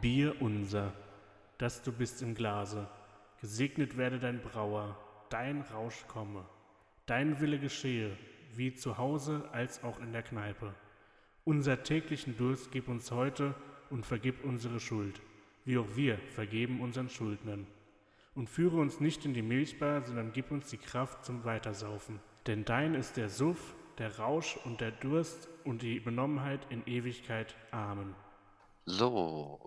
Bier unser, das du bist im Glase, gesegnet werde dein Brauer, dein Rausch komme, dein Wille geschehe, wie zu Hause als auch in der Kneipe. Unser täglichen Durst gib uns heute und vergib unsere Schuld, wie auch wir vergeben unseren Schuldnern. Und führe uns nicht in die Milchbar, sondern gib uns die Kraft zum Weitersaufen. Denn dein ist der Suff, der Rausch und der Durst und die Benommenheit in Ewigkeit. Amen. So,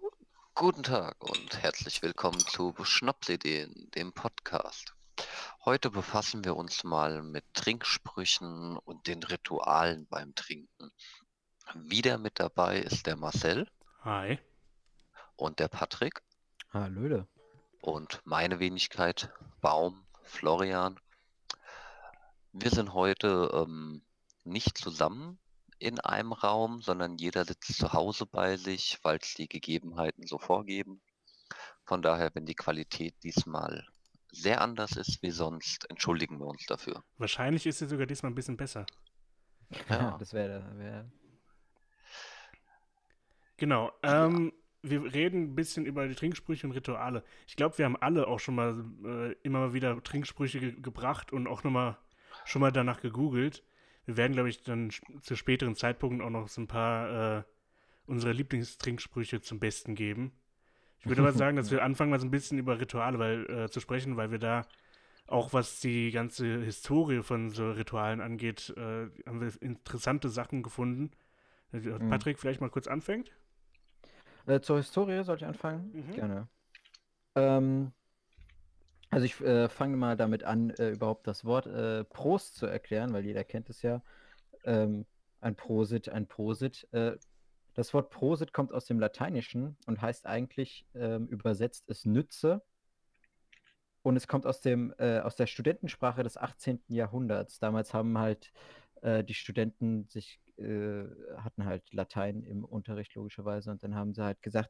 guten Tag und herzlich willkommen zu Schnapsideen, dem Podcast. Heute befassen wir uns mal mit Trinksprüchen und den Ritualen beim Trinken. Wieder mit dabei ist der Marcel Hi. und der Patrick Hallöle. und meine Wenigkeit Baum, Florian. Wir sind heute ähm, nicht zusammen in einem Raum, sondern jeder sitzt zu Hause bei sich, weil es die Gegebenheiten so vorgeben. Von daher, wenn die Qualität diesmal sehr anders ist wie sonst, entschuldigen wir uns dafür. Wahrscheinlich ist sie sogar diesmal ein bisschen besser. Ja. das wäre wär, Genau. Ähm, wir reden ein bisschen über die Trinksprüche und Rituale. Ich glaube, wir haben alle auch schon mal äh, immer wieder Trinksprüche ge gebracht und auch nochmal schon mal danach gegoogelt. Wir werden, glaube ich, dann zu späteren Zeitpunkten auch noch so ein paar äh, unserer Lieblingstrinksprüche zum Besten geben. Ich würde aber sagen, dass wir anfangen mal so ein bisschen über Rituale weil, äh, zu sprechen, weil wir da auch was die ganze Historie von so Ritualen angeht, äh, haben wir interessante Sachen gefunden. Äh, Patrick vielleicht mal kurz anfängt. Äh, zur Historie soll ich anfangen? Mhm. Gerne. Ähm, also ich äh, fange mal damit an, äh, überhaupt das Wort äh, Prost zu erklären, weil jeder kennt es ja. Ähm, ein Prosit, ein Prosit. Äh, das Wort Prosit kommt aus dem Lateinischen und heißt eigentlich ähm, übersetzt es Nütze. Und es kommt aus dem, äh, aus der Studentensprache des 18. Jahrhunderts. Damals haben halt äh, die Studenten sich, hatten halt Latein im Unterricht logischerweise und dann haben sie halt gesagt,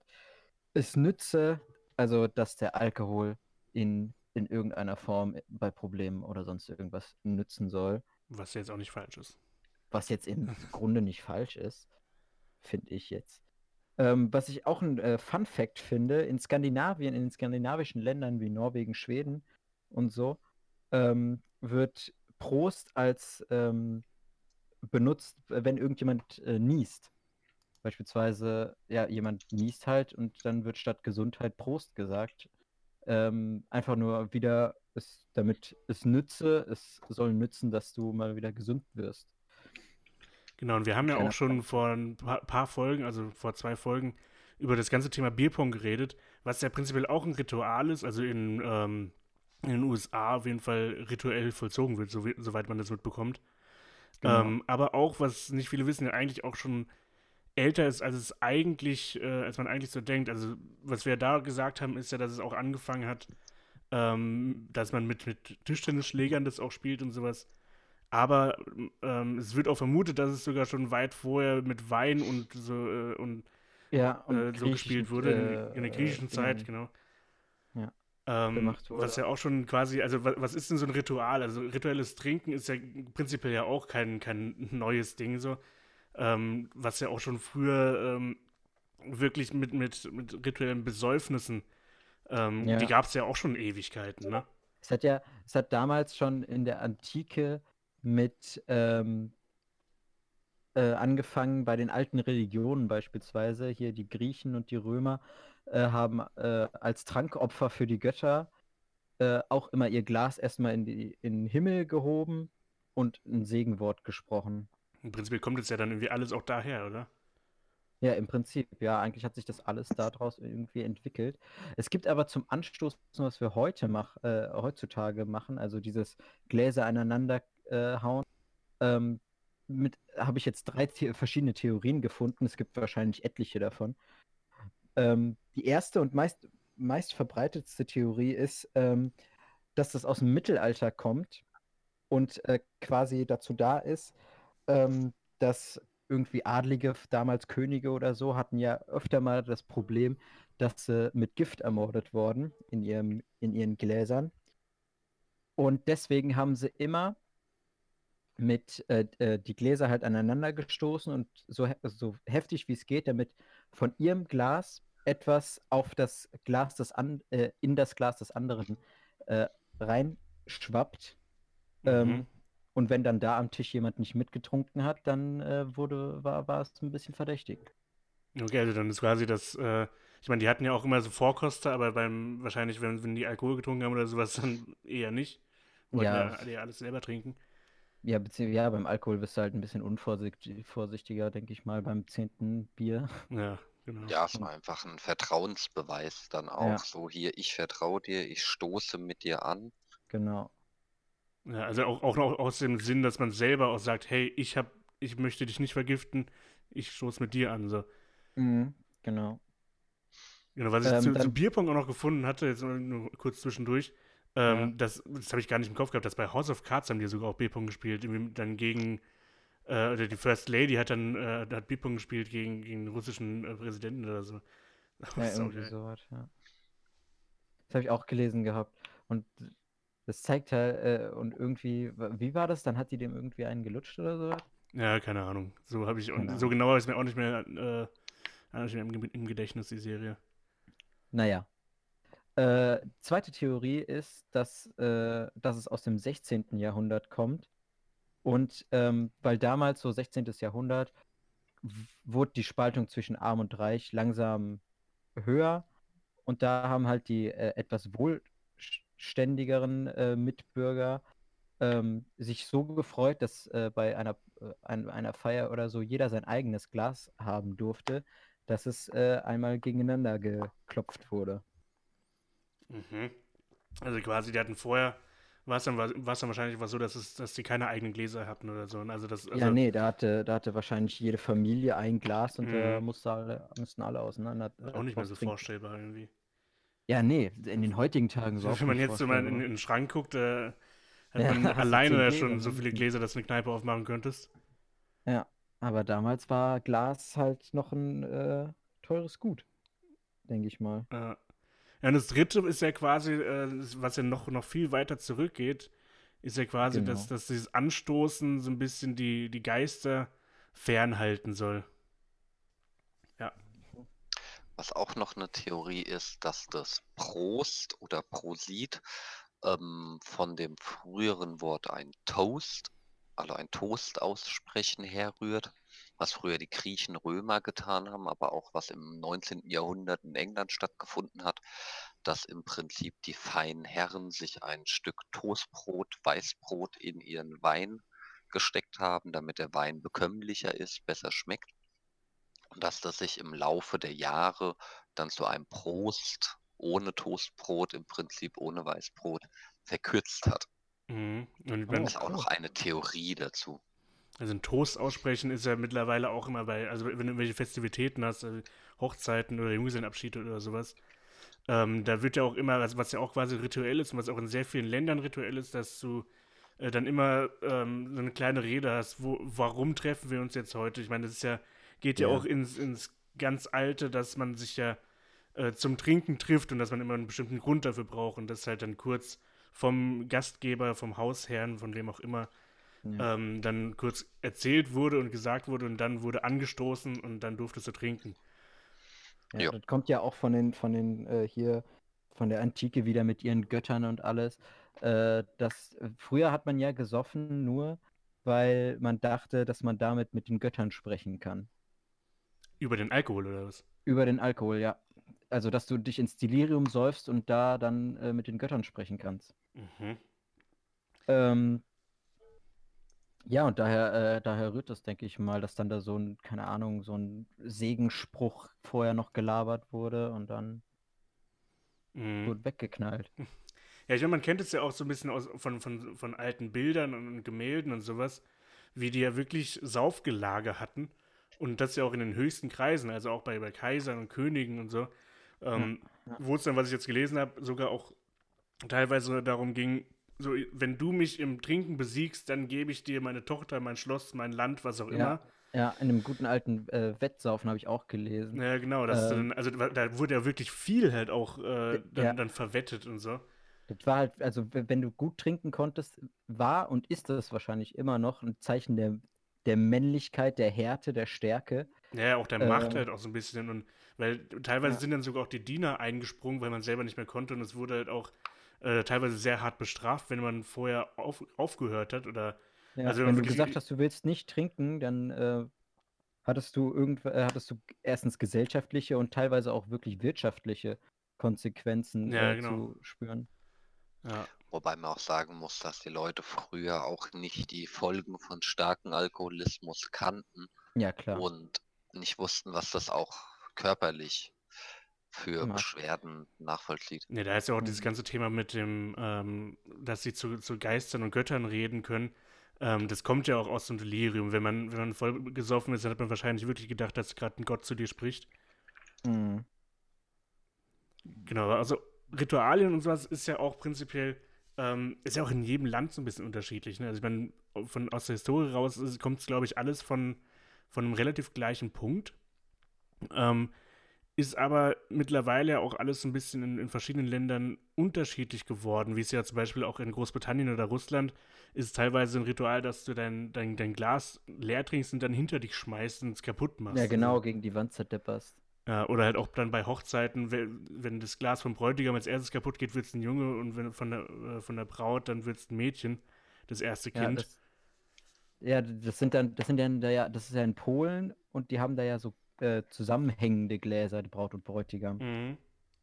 es nütze, also dass der Alkohol in, in irgendeiner Form bei Problemen oder sonst irgendwas nützen soll. Was jetzt auch nicht falsch ist. Was jetzt im Grunde nicht falsch ist, finde ich jetzt. Ähm, was ich auch ein äh, Fun Fact finde, in Skandinavien, in den skandinavischen Ländern wie Norwegen, Schweden und so, ähm, wird Prost als ähm, benutzt, wenn irgendjemand äh, niest. Beispielsweise, ja, jemand niest halt und dann wird statt Gesundheit Prost gesagt. Ähm, einfach nur wieder, es, damit es nütze, es soll nützen, dass du mal wieder gesund wirst. Genau, und wir haben ja Kleiner auch schon vor ein paar, paar Folgen, also vor zwei Folgen, über das ganze Thema Bierpong geredet, was ja prinzipiell auch ein Ritual ist, also in, ähm, in den USA auf jeden Fall rituell vollzogen wird, so, wie- soweit man das mitbekommt. Genau. Ähm, aber auch, was nicht viele wissen, ja eigentlich auch schon älter ist, als es eigentlich, äh, als man eigentlich so denkt. Also, was wir da gesagt haben, ist ja, dass es auch angefangen hat, ähm, dass man mit, mit Tischtennisschlägern das auch spielt und sowas. Aber ähm, es wird auch vermutet, dass es sogar schon weit vorher mit Wein und so äh, und Ja, und äh, so gespielt griechischen, wurde, in, äh, in der griechischen äh, Zeit, in- genau. Ja, Ähm, was ja auch schon quasi, also was, was ist denn so ein Ritual? Also rituelles Trinken ist ja prinzipiell ja auch kein, kein neues Ding so, ähm, was ja auch schon früher ähm, wirklich mit, mit, mit rituellen Besäufnissen, ähm, Ja. die gab es ja auch schon Ewigkeiten, ne? Es hat ja, es hat damals schon in der Antike mit ähm, äh, angefangen bei den alten Religionen beispielsweise. Hier die Griechen und die Römer äh, haben äh, als Trankopfer für die Götter äh, auch immer ihr Glas erstmal in, die, in den Himmel gehoben und ein Segenwort gesprochen. Im Prinzip kommt es ja dann irgendwie alles auch daher, oder? Ja, im Prinzip, ja, eigentlich hat sich das alles daraus irgendwie entwickelt. Es gibt aber zum Anstoß, was wir heute mach, äh, heutzutage machen, also dieses Gläser aneinander äh, hauen, ähm, habe ich jetzt drei The verschiedene Theorien gefunden. Es gibt wahrscheinlich etliche davon. Ähm, die erste und meist, meist verbreitetste Theorie ist, ähm, dass das aus dem Mittelalter kommt und äh, quasi dazu da ist, ähm, dass irgendwie Adlige, damals Könige oder so, hatten ja öfter mal das Problem, dass sie mit Gift ermordet wurden in, in ihren Gläsern. Und deswegen haben sie immer mit äh, äh, die Gläser halt aneinander gestoßen und so, so heftig wie es geht, damit von ihrem Glas etwas auf das Glas des an, äh, in das Glas des anderen äh, reinschwappt. Ähm, Mhm. Und wenn dann da am Tisch jemand nicht mitgetrunken hat, dann äh, wurde, war, war es ein bisschen verdächtig. Okay, also dann ist quasi das, äh, ich meine, die hatten ja auch immer so Vorkoster, aber beim, wahrscheinlich, wenn, wenn die Alkohol getrunken haben oder sowas, dann eher nicht. Wollten Ja. ja, ja alles selber trinken. Ja, ja, beim Alkohol bist du halt ein bisschen unvorsichtig, vorsichtiger, denke ich mal, beim zehnten Bier. Ja, genau. Ja, es war einfach ein Vertrauensbeweis dann auch. Ja. So, hier, ich vertraue dir, ich stoße mit dir an. Genau. Ja, also auch, auch noch aus dem Sinn, dass man selber auch sagt, hey, ich hab, ich möchte dich nicht vergiften, ich stoße mit dir an. So. Mhm, genau. Genau, was ich Ähm, zu, zu dann- Bierpong auch noch gefunden hatte, jetzt nur kurz zwischendurch, ähm, Ja. das, das habe ich gar nicht im Kopf gehabt, dass bei House of Cards haben die sogar auch Bierpong gespielt, dann gegen, äh, oder die First Lady hat dann, äh, hat Bierpong gespielt gegen, gegen den russischen äh, Präsidenten oder so. Das Ja, irgendwie saugeil. sowas, ja. Das habe ich auch gelesen gehabt. Und das zeigt halt, äh, und irgendwie, wie war das? Dann hat die dem irgendwie einen gelutscht oder so? Ja, keine Ahnung. So habe ich, und Keine so genau es mir auch nicht mehr, äh, auch nicht mehr im, im Gedächtnis, die Serie. Naja. Äh, zweite Theorie ist, dass, äh, dass es aus dem 16. Jahrhundert kommt. Und ähm, weil damals, so 16. Jahrhundert, wurde die Spaltung zwischen Arm und Reich langsam höher. Und da haben halt die äh, etwas wohlständigeren äh, Mitbürger ähm, sich so gefreut, dass äh, bei einer, äh, ein, einer Feier oder so jeder sein eigenes Glas haben durfte, dass es äh, einmal gegeneinander geklopft wurde. Mhm. Also quasi, die hatten vorher, war es dann, war es dann wahrscheinlich was so, dass, es, dass die keine eigenen Gläser hatten oder so. Und Also das, also, ja, nee, da hatte, da hatte wahrscheinlich jede Familie ein Glas und da Mhm. musste alle, mussten alle auseinander. auch nicht mehr so trinken. vorstellbar irgendwie. Ja, nee, in den heutigen Tagen so. Wenn man jetzt so mal in, in den Schrank guckt, äh, hat Ja, man alleine Gläser, schon so viele. Gläser, dass du eine Kneipe aufmachen könntest. Ja, aber damals war Glas halt noch ein äh, teures Gut, denke ich mal. Ja. ja, und das dritte ist ja quasi, äh, was ja noch, noch viel weiter zurückgeht, ist ja quasi, Genau. dass, dass dieses Anstoßen so ein bisschen die, die Geister fernhalten soll. Was auch noch eine Theorie ist, dass das Prost oder Prosit ähm, von dem früheren Wort ein Toast, also ein Toast aussprechen herrührt, was früher die Griechen, Römer getan haben, aber auch was im 19. Jahrhundert in England stattgefunden hat, dass im Prinzip die feinen Herren sich ein Stück Toastbrot, Weißbrot in ihren Wein gesteckt haben, damit der Wein bekömmlicher ist, besser schmeckt. Und dass das sich im Laufe der Jahre dann zu einem Prost ohne Toastbrot, im Prinzip ohne Weißbrot, verkürzt hat. Mhm. Und Das ist auch noch eine Theorie dazu. Also ein Toast aussprechen ist ja mittlerweile auch immer bei, also wenn du irgendwelche Festivitäten hast, also Hochzeiten oder Junggesellenabschiede oder sowas, ähm, da wird ja auch immer, was ja auch quasi rituell ist und was auch in sehr vielen Ländern rituell ist, dass du äh, dann immer ähm, so eine kleine Rede hast, wo, warum treffen wir uns jetzt heute? Ich meine, das ist ja, geht ja, Ja. auch ins, ins ganz Alte, dass man sich ja äh, zum Trinken trifft und dass man immer einen bestimmten Grund dafür braucht und das halt dann kurz vom Gastgeber, vom Hausherrn, von wem auch immer, Ja. ähm, dann kurz erzählt wurde und gesagt wurde und dann wurde angestoßen und dann durftest du trinken. Ja, Ja. das kommt ja auch von den, von den äh, hier, von der Antike wieder mit ihren Göttern und alles. Äh, das, früher hat man ja gesoffen nur, weil man dachte, dass man damit mit den Göttern sprechen kann. Über den Alkohol oder was? Über den Alkohol, ja. Also, dass du dich ins Delirium säufst und da dann äh, mit den Göttern sprechen kannst. Mhm. Ähm, ja, und daher, äh, daher rührt das, denke ich mal, dass dann da so ein, keine Ahnung, so ein Segenspruch vorher noch gelabert wurde und dann Mhm. wurde weggeknallt. Ja, ich meine, man kennt es ja auch so ein bisschen aus, von, von, von alten Bildern und Gemälden und sowas, wie die ja wirklich Saufgelage hatten. Und das ja auch in den höchsten Kreisen, also auch bei, bei Kaisern und Königen und so. Ähm, ja. Wo es dann, was ich jetzt gelesen habe, sogar auch teilweise darum ging, so, wenn du mich im Trinken besiegst, dann gebe ich dir meine Tochter, mein Schloss, mein Land, was auch Ja. immer. Ja, in einem guten alten äh, Wettsaufen habe ich auch gelesen. Ja, genau. Das Ähm. dann, also da wurde ja wirklich viel halt auch äh, dann, Ja. dann verwettet und so. Das war halt, also wenn du gut trinken konntest, war und ist das wahrscheinlich immer noch ein Zeichen der der Männlichkeit, der Härte, der Stärke. Ja, auch der Äh, Macht halt auch so ein bisschen. Und weil teilweise Ja. sind dann sogar auch die Diener eingesprungen, weil man selber nicht mehr konnte. Und es wurde halt auch äh, teilweise sehr hart bestraft, wenn man vorher auf, aufgehört hat. Oder Ja, Also, wenn du gesagt hast, du willst nicht trinken, dann äh, hattest du irgendw äh, hattest du erstens gesellschaftliche und teilweise auch wirklich wirtschaftliche Konsequenzen Ja, äh, genau. zu spüren. ja, Wobei man auch sagen muss, dass die Leute früher auch nicht die Folgen von starkem Alkoholismus kannten Ja, klar. und nicht wussten, was das auch körperlich für Macht. Beschwerden nachvollzieht. Ja, da ist ja auch dieses Mhm. ganze Thema mit dem, ähm, dass sie zu, zu Geistern und Göttern reden können. Ähm, das kommt ja auch aus dem Delirium. Wenn man, wenn man voll gesoffen ist, dann hat man wahrscheinlich wirklich gedacht, dass gerade ein Gott zu dir spricht. Mhm. Genau, also Ritualien und sowas ist ja auch prinzipiell, ähm, ist ja auch in jedem Land so ein bisschen unterschiedlich. Ne? Also ich meine, von, aus der Historie raus kommt es, glaube ich, alles von, von einem relativ gleichen Punkt. Ähm, ist aber mittlerweile auch alles ein bisschen in, in verschiedenen Ländern unterschiedlich geworden, wie es ja zum Beispiel auch in Großbritannien oder Russland ist teilweise ein Ritual, dass du dein, dein, dein Glas leer trinkst und dann hinter dich schmeißt und es kaputt machst. Ja, Also, genau, gegen die Wand zerdepperst. Ja, oder halt auch dann bei Hochzeiten, wenn, wenn das Glas vom Bräutigam als erstes kaputt geht, wird es ein Junge und wenn von der, äh, von der Braut, dann wird es ein Mädchen, das erste Ja, Kind. das, ja, das sind dann, das sind dann da ja, das ist ja in Polen und die haben da ja so äh, zusammenhängende Gläser, die Braut und Bräutigam. Mhm.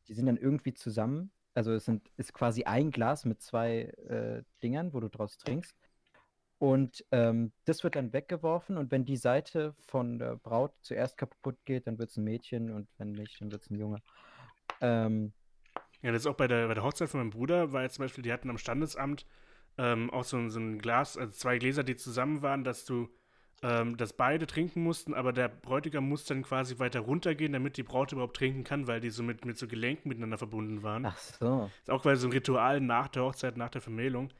Die sind dann irgendwie zusammen. Also es sind, ist quasi ein Glas mit zwei äh, Dingern, wo du draus trinkst. Und ähm, das wird dann weggeworfen und wenn die Seite von der Braut zuerst kaputt geht, dann wird es ein Mädchen und wenn nicht, dann wird es ein Junge. Ähm, Ja, das ist auch bei der, bei der Hochzeit von meinem Bruder, jetzt zum Beispiel, die hatten am Standesamt ähm, auch so, ein- so ein Glas, also zwei Gläser, die zusammen waren, dass du, ähm, dass beide trinken mussten, aber der Bräutigam musste dann quasi weiter runtergehen, damit die Braut überhaupt trinken kann, weil die so mit, mit so Gelenken miteinander verbunden waren. ach so, Ist auch quasi so ein Ritual nach der Hochzeit, nach der Vermählung.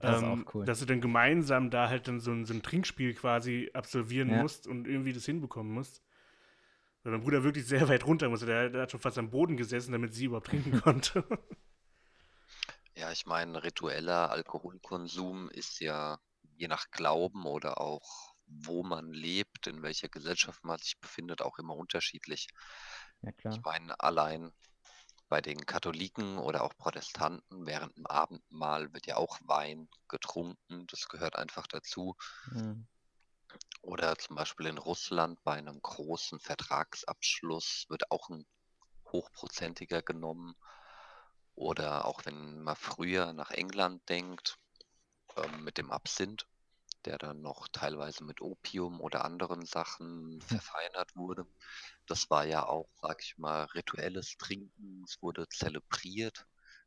Ähm, auch cool. Dass du dann gemeinsam da halt dann so ein, so ein Trinkspiel quasi absolvieren Ja. musst und irgendwie das hinbekommen musst. Weil mein Bruder wirklich sehr weit runter musste. Der, der hat schon fast am Boden gesessen, damit sie überhaupt trinken konnte. Ja, ich meine, ritueller Alkoholkonsum ist ja je nach Glauben oder auch wo man lebt, in welcher Gesellschaft man sich befindet, auch immer unterschiedlich. ja, klar. Ich meine, allein bei den Katholiken oder auch Protestanten während dem Abendmahl wird ja auch Wein getrunken. Das gehört einfach dazu. Mhm. Oder zum Beispiel in Russland bei einem großen Vertragsabschluss wird auch ein hochprozentiger genommen. Oder auch wenn man früher nach England denkt, ähm, mit dem Absinth, der dann noch teilweise mit Opium oder anderen Sachen verfeinert wurde. Das war ja auch, sag ich mal, rituelles Trinken. Es wurde zelebriert,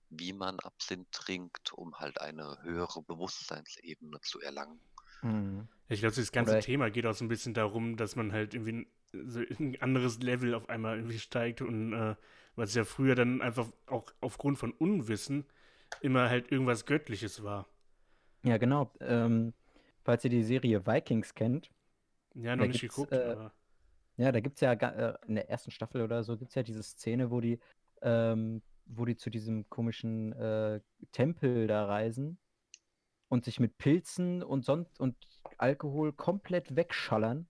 wie man Absinth trinkt, um halt eine höhere Bewusstseinsebene zu erlangen. Mhm. Ich glaube, das ganze Oder- Thema geht auch so ein bisschen darum, dass man halt irgendwie ein, so ein anderes Level auf einmal irgendwie steigt und äh, was ja früher dann einfach auch aufgrund von Unwissen immer halt irgendwas Göttliches war. Ja, genau. Ähm, falls ihr die Serie Vikings kennt, Ja, noch Da nicht geguckt, äh, aber Ja, da gibt es ja äh, in der ersten Staffel oder so gibt es ja diese Szene, wo die, ähm, wo die zu diesem komischen äh, Tempel da reisen und sich mit Pilzen und sonst und Alkohol komplett wegschallern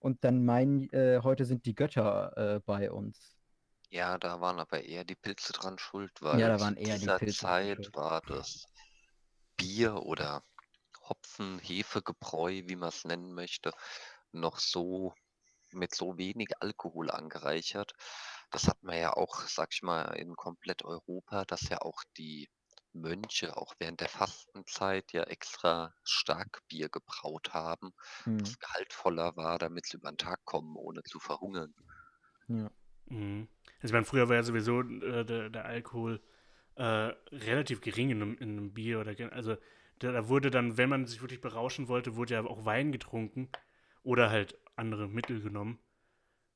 und dann meinen, äh, heute sind die Götter äh, bei uns. Ja, da waren aber eher die Pilze dran schuld, weil Ja, da waren eher die dieser Pilze dran Zeit schuld. war das Bier oder Hopfen, Hefegebräu, wie man es nennen möchte, noch so mit so wenig Alkohol angereichert. Das hat man ja auch, sag ich mal, in komplett Europa, dass ja auch die Mönche auch während der Fastenzeit ja extra Starkbier gebraut haben, Hm, das gehaltvoller war, damit sie über den Tag kommen, ohne zu verhungern. ja. Mhm. Also ich meine, früher war ja sowieso äh, der, der Alkohol äh, relativ gering in einem, in einem Bier oder also da, wurde dann, wenn man sich wirklich berauschen wollte, wurde ja auch Wein getrunken oder halt andere Mittel genommen.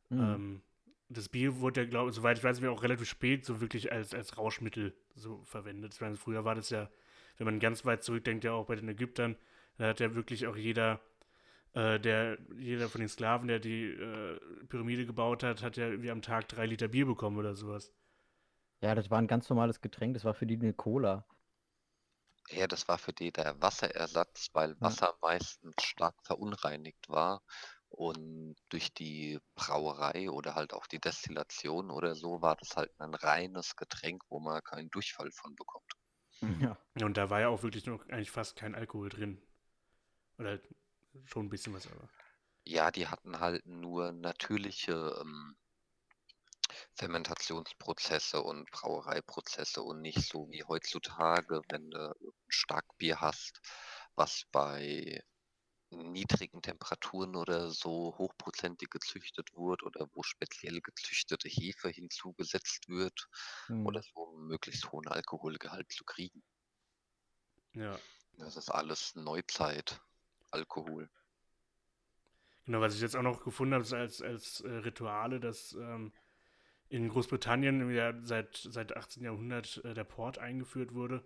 Hm. Ähm, das Bier wurde ja, glaube ich, soweit ich weiß, auch relativ spät so wirklich als, als Rauschmittel so verwendet. Ich meine, früher war das ja, wenn man ganz weit zurückdenkt, ja auch bei den Ägyptern, da hat ja wirklich auch jeder, äh, der, jeder von den Sklaven, der die äh, Pyramide gebaut hat, hat ja irgendwie am Tag drei Liter Bier bekommen oder sowas. Ja, das war ein ganz normales Getränk, das war für die eine Cola. Ja, das war für die der Wasserersatz, weil Ja. Wasser meistens stark verunreinigt war und durch die Brauerei oder halt auch die Destillation oder so war das halt ein reines Getränk, wo man keinen Durchfall von bekommt. Ja. Ja, und da war ja auch wirklich noch eigentlich fast kein Alkohol drin. Oder halt schon ein bisschen was, aber. Ja, die hatten halt nur natürliche ähm, Fermentationsprozesse und Brauereiprozesse und nicht so wie heutzutage, wenn du ein Starkbier hast, was bei niedrigen Temperaturen oder so hochprozentig gezüchtet wird oder wo speziell gezüchtete Hefe hinzugesetzt wird Hm. oder so einen möglichst hohen Alkoholgehalt zu kriegen. Ja. Das ist alles Neuzeit-Alkohol. Genau, was ich jetzt auch noch gefunden habe, ist als, als äh, Rituale, dass ähm, in Großbritannien ja seit, seit 18. Jahrhundert äh, der Port eingeführt wurde.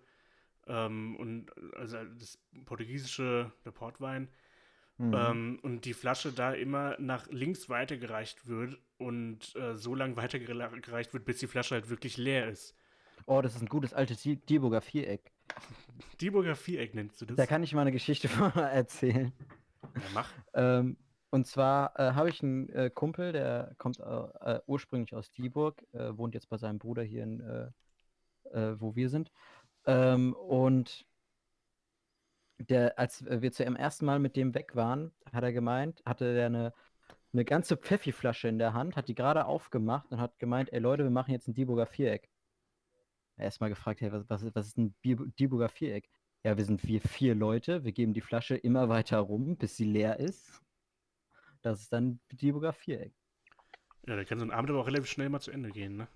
Ähm, und also das portugiesische, der Portwein. Mhm. Ähm, und die Flasche da immer nach links weitergereicht wird und äh, so lange weitergereicht wird, bis die Flasche halt wirklich leer ist. Oh, das ist ein gutes altes Die- Dieburger Viereck. Dieburger Viereck nennst du das? Da kann ich mal eine Geschichte von erzählen. ja, mach. Ähm, und zwar äh, habe ich einen äh, Kumpel, der kommt äh, äh, ursprünglich aus Dieburg, äh, wohnt jetzt bei seinem Bruder hier, in, äh, wo wir sind. Ähm, und der, als wir zum ersten Mal mit dem weg waren, hat er gemeint, hatte der eine, eine ganze Pfeffi-Flasche in der Hand, hat die gerade aufgemacht und hat gemeint, ey Leute, wir machen jetzt ein Dieburger Viereck. Erstmal gefragt, hey, was, was, ist- was ist ein Dieburger Viereck? Ja, wir sind wir vier Leute, wir geben die Flasche immer weiter rum, bis sie leer ist. Das ist dann Dieburger Viereck. Ja, da kann so ein Abend aber auch relativ schnell mal zu Ende gehen, ne?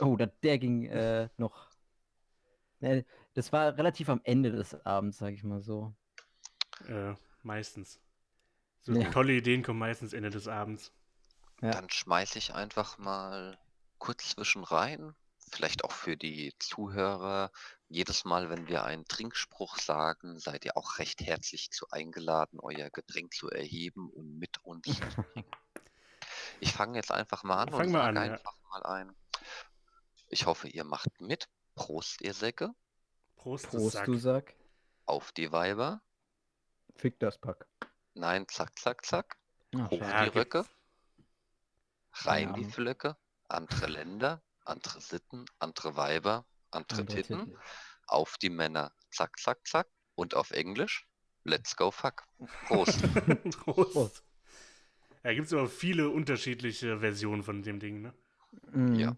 Oh, da, der ging äh, noch. Ne, das war relativ am Ende des Abends, sag ich mal so. Äh, meistens. So Ja. tolle Ideen kommen meistens Ende des Abends. Ja. Dann schmeiße ich einfach mal kurz zwischen rein, vielleicht auch für die Zuhörer. Jedes Mal, wenn wir einen Trinkspruch sagen, seid ihr auch recht herzlich zu eingeladen, euer Getränk zu erheben und mit uns zu trinken. Ich fange jetzt einfach mal an Fang und mal sage an, ja. einfach mal ein. Ich hoffe, ihr macht mit. Prost, ihr Säcke. Prost, Prost, Sack. du Sack. Auf die Weiber. Fick das Pack. Nein, zack, zack, zack. Ah, Hoch schade. die Röcke. Rein die. Flöcke. Andere Länder, andere Sitten, andere Weiber, andere Andere Titten. Titel. Auf die Männer. Zack, zack, zack. Und auf Englisch. Let's go fuck. Prost. Prost. Prost. Ja, gibt es aber viele unterschiedliche Versionen von dem Ding, ne? Mhm. Ja.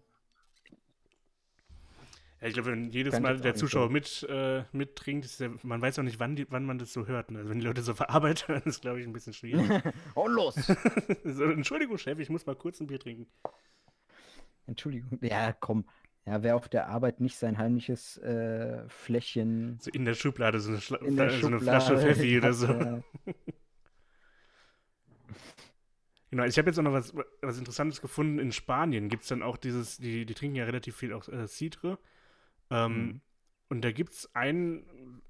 Ja, ich glaube, wenn jedes Kann Mal der Zuschauer mit, äh, mittrinkt, ist der, man weiß auch nicht, wann, die, wann man das so hört. Ne? Also wenn die Leute so verarbeitet hören, ist glaube ich ein bisschen schwierig. Und los! so, Entschuldigung, Chef, ich muss mal kurz ein Bier trinken. Entschuldigung. Ja, komm. Ja, wer auf der Arbeit nicht sein heimliches äh, Fläschchen So in der Schublade so eine, Schla der so eine Flasche Pfeffi oder so. Genau, ich habe jetzt auch noch was, was Interessantes gefunden. In Spanien gibt es dann auch dieses, die, die trinken ja relativ viel auch äh, Citre. Ähm, Mhm. Und da gibt es ein,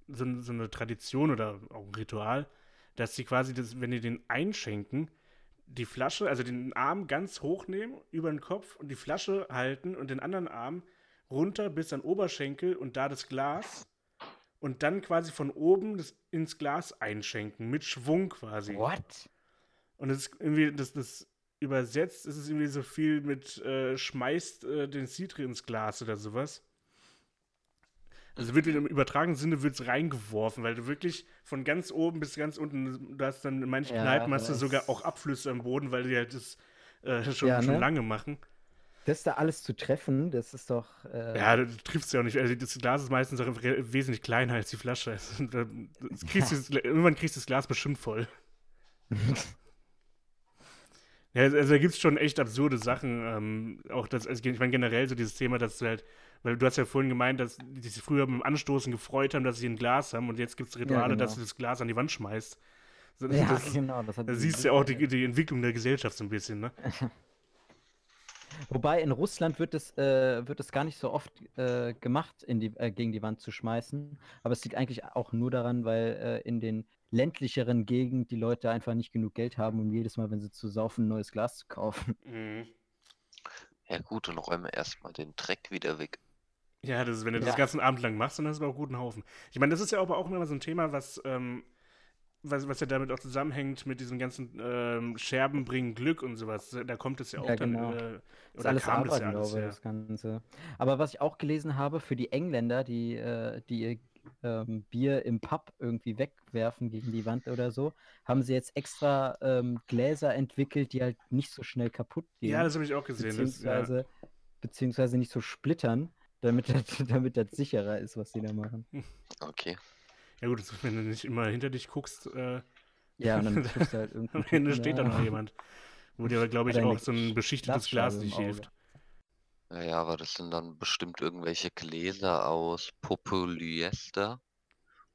so, so eine Tradition oder auch ein Ritual, dass sie quasi, das, wenn die den einschenken, die Flasche, also den Arm ganz hoch nehmen, über den Kopf und die Flasche halten und den anderen Arm runter bis an Oberschenkel und da das Glas und dann quasi von oben das ins Glas einschenken, mit Schwung quasi. What? Und es ist irgendwie, das, das übersetzt ist es irgendwie so viel mit äh, schmeißt äh, den Citre ins Glas oder sowas. Also wird im übertragenen Sinne wird es reingeworfen, weil du wirklich von ganz oben bis ganz unten, du hast dann in manchen Ja, Kneipen hast du sogar auch Abflüsse am Boden, weil die halt das äh, schon, Ja, schon ne? lange machen. Das da alles zu treffen, das ist doch. Äh, Ja, du triffst ja auch nicht. Also das Glas ist meistens auch wesentlich kleiner als die Flasche. Also, da- kriegst du das, irgendwann kriegst du das Glas bestimmt voll. Ja, also also da gibt es schon echt absurde Sachen. Ähm, auch das, also ich meine generell so dieses Thema, dass du halt, weil du hast ja vorhin gemeint, dass die sich früher beim Anstoßen gefreut haben, dass sie ein Glas haben und jetzt gibt es Rituale, dass genau. du das Glas an die Wand schmeißt. So, ja, das, genau. Das hat da siehst du ja auch die, die Entwicklung der Gesellschaft so ein bisschen, ne? Wobei in Russland wird es, äh, wird es gar nicht so oft äh, gemacht, in die, äh, gegen die Wand zu schmeißen. Aber es liegt eigentlich auch nur daran, weil äh, in den ländlicheren Gegenden die Leute einfach nicht genug Geld haben, um jedes Mal, wenn sie zu saufen, ein neues Glas zu kaufen. Mhm. Ja gut, und räume erstmal den Dreck wieder weg. Ja, das ist, wenn du das Ja. den ganzen Abend lang machst, dann hast du auch guten Haufen. Ich meine, das ist ja aber auch immer so ein Thema, was, ähm, was, was ja damit auch zusammenhängt mit diesem ganzen ähm, Scherben bringen Glück und sowas. Da kommt es ja auch Ja, dann, genau. äh, ist oder alles kam das ja alles, ja. das Ganze. Aber was ich auch gelesen habe, für die Engländer, die, äh, die ihr ähm, Bier im Pub irgendwie wegwerfen gegen die Wand oder so, haben sie jetzt extra ähm, Gläser entwickelt, die halt nicht so schnell kaputt gehen. Ja, das habe ich auch gesehen. Das, ja. beziehungsweise, beziehungsweise nicht so splittern, damit das, damit das sicherer ist, was sie da machen. Okay. ja gut, wenn du nicht immer hinter dich guckst, äh, Ja, und dann triffst du halt irgendwie. am Ende steht da noch jemand. Wo dir aber, glaube ich, auch so ein beschichtetes Glas nicht hilft. Ja, aber das sind dann bestimmt irgendwelche Gläser aus Polyester.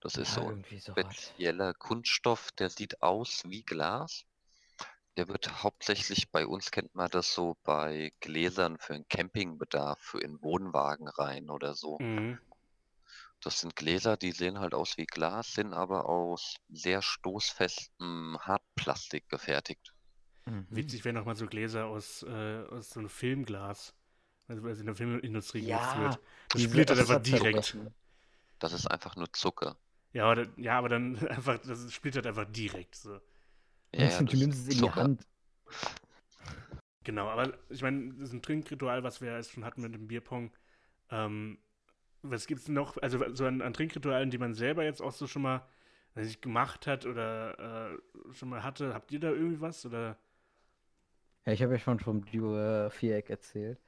Das ist Ja, so ein spezieller Kunststoff, der sieht aus wie Glas. Der wird hauptsächlich, bei uns kennt man das so bei Gläsern für den Campingbedarf, für in Wohnwagen rein oder so. Mhm. Das sind Gläser, die sehen halt aus wie Glas, sind aber aus sehr stoßfestem Hartplastik gefertigt. Mhm. Witzig wäre nochmal so Gläser aus, äh, aus so einem Filmglas. Also, weil es in der Filmindustrie genutzt Ja, wird. Das splittert einfach direkt. Das ist einfach nur Zucker. Ja, aber, ja, aber dann einfach, das splittert einfach direkt. So. Ja, ja, du nimmst es in die. Hand. Genau, aber ich meine, das ist ein Trinkritual, was wir jetzt schon hatten mit dem Bierpong. Ähm, was gibt's noch? Also so an, an Trinkritualen, die man selber jetzt auch so schon mal ich, gemacht hat oder äh, schon mal hatte. Habt ihr da irgendwie was? Oder? Ja, ich habe ja schon vom Duo-Viereck erzählt.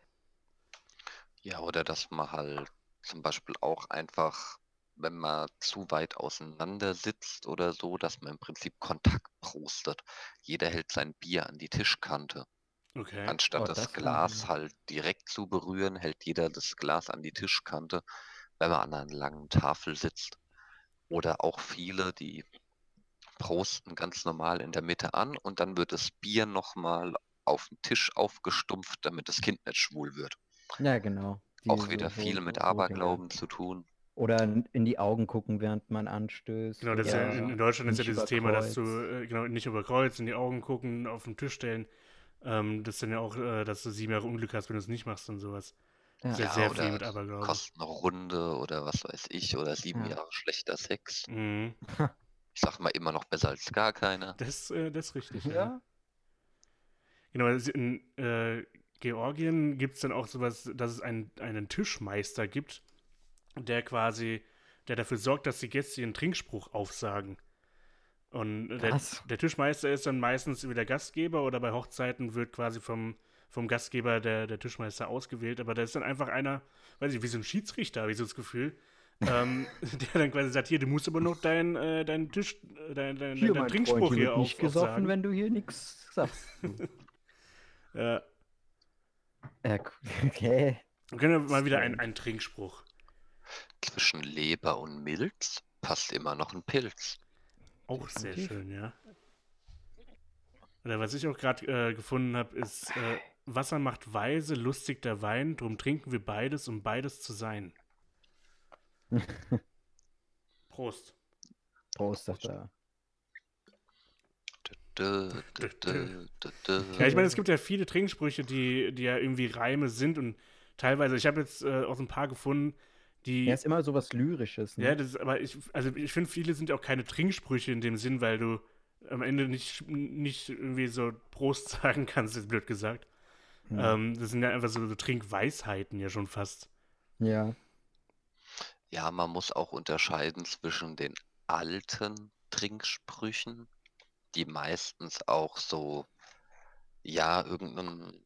Ja, oder dass man halt zum Beispiel auch einfach, wenn man zu weit auseinander sitzt oder so, dass man im Prinzip Kontakt prostet. Jeder hält sein Bier an die Tischkante. Okay. Anstatt Oh, das, das Glas halt direkt zu berühren, hält jeder das Glas an die Tischkante, wenn man an einer langen Tafel sitzt. Oder auch viele, die prosten ganz normal in der Mitte an und dann wird das Bier nochmal auf den Tisch aufgestumpft, damit das Kind nicht schwul wird. Ja, genau. Auch Diese wieder so- viel mit. Aberglauben zu tun. Oder in die Augen gucken, während man anstößt. Genau, das ist ja, in, in Deutschland ist ja dieses Thema, dass du äh, genau nicht über Kreuz in die Augen gucken, auf den Tisch stellen. Ähm, das ist dann ja auch, äh, dass du sieben Jahre Unglück hast, wenn du es nicht machst und sowas. Ja. Das ist ja, Ja, sehr oder viel mit Aberglauben. Kostenrunde oder was weiß ich, oder sieben Ja. Jahre schlechter Sex. Mhm. Ich sag mal immer noch besser als gar keiner. Das, äh, das ist richtig. Ja. Ja. Genau, also in äh, Georgien gibt es dann auch sowas, dass es einen, einen Tischmeister gibt, der quasi, der dafür sorgt, dass die Gäste ihren Trinkspruch aufsagen. Und äh, der, der Tischmeister ist dann meistens wieder Gastgeber oder bei Hochzeiten wird quasi vom, vom Gastgeber der, der Tischmeister ausgewählt, aber da ist dann einfach einer, weiß ich, wie so ein Schiedsrichter, habe ich so das Gefühl, ähm, der dann quasi sagt, hier, du musst aber noch deinen dein deinen Tisch, äh, dein, dein, Hier, dein Trinkspruch Freund, hier auf, nicht gesoffen, aufsagen. wenn du hier nichts sagst. Ja. ja, okay. Wir können ja mal wieder einen, einen Trinkspruch. Zwischen Leber und Milz passt immer noch ein Pilz. Auch sehr schön, ja. Oder was ich auch gerade äh, gefunden habe, ist äh, Wasser macht weise, lustig der Wein, drum trinken wir beides, um beides zu sein. Prost. Prost, sagt er. Ja, ich meine, es gibt ja viele Trinksprüche, die, die ja irgendwie Reime sind und teilweise, ich habe jetzt äh, auch so ein paar gefunden, die. Ja, ist immer sowas Lyrisches. Ne? Ja, das ist, aber ich, also ich finde, viele sind ja auch keine Trinksprüche in dem Sinn, weil du am Ende nicht, nicht irgendwie so Prost sagen kannst, ist blöd gesagt. Hm. Ähm, das sind ja einfach so, so Trinkweisheiten ja schon fast. ja. Ja, man muss auch unterscheiden zwischen den alten Trinksprüchen, die meistens auch so, ja, irgendeinen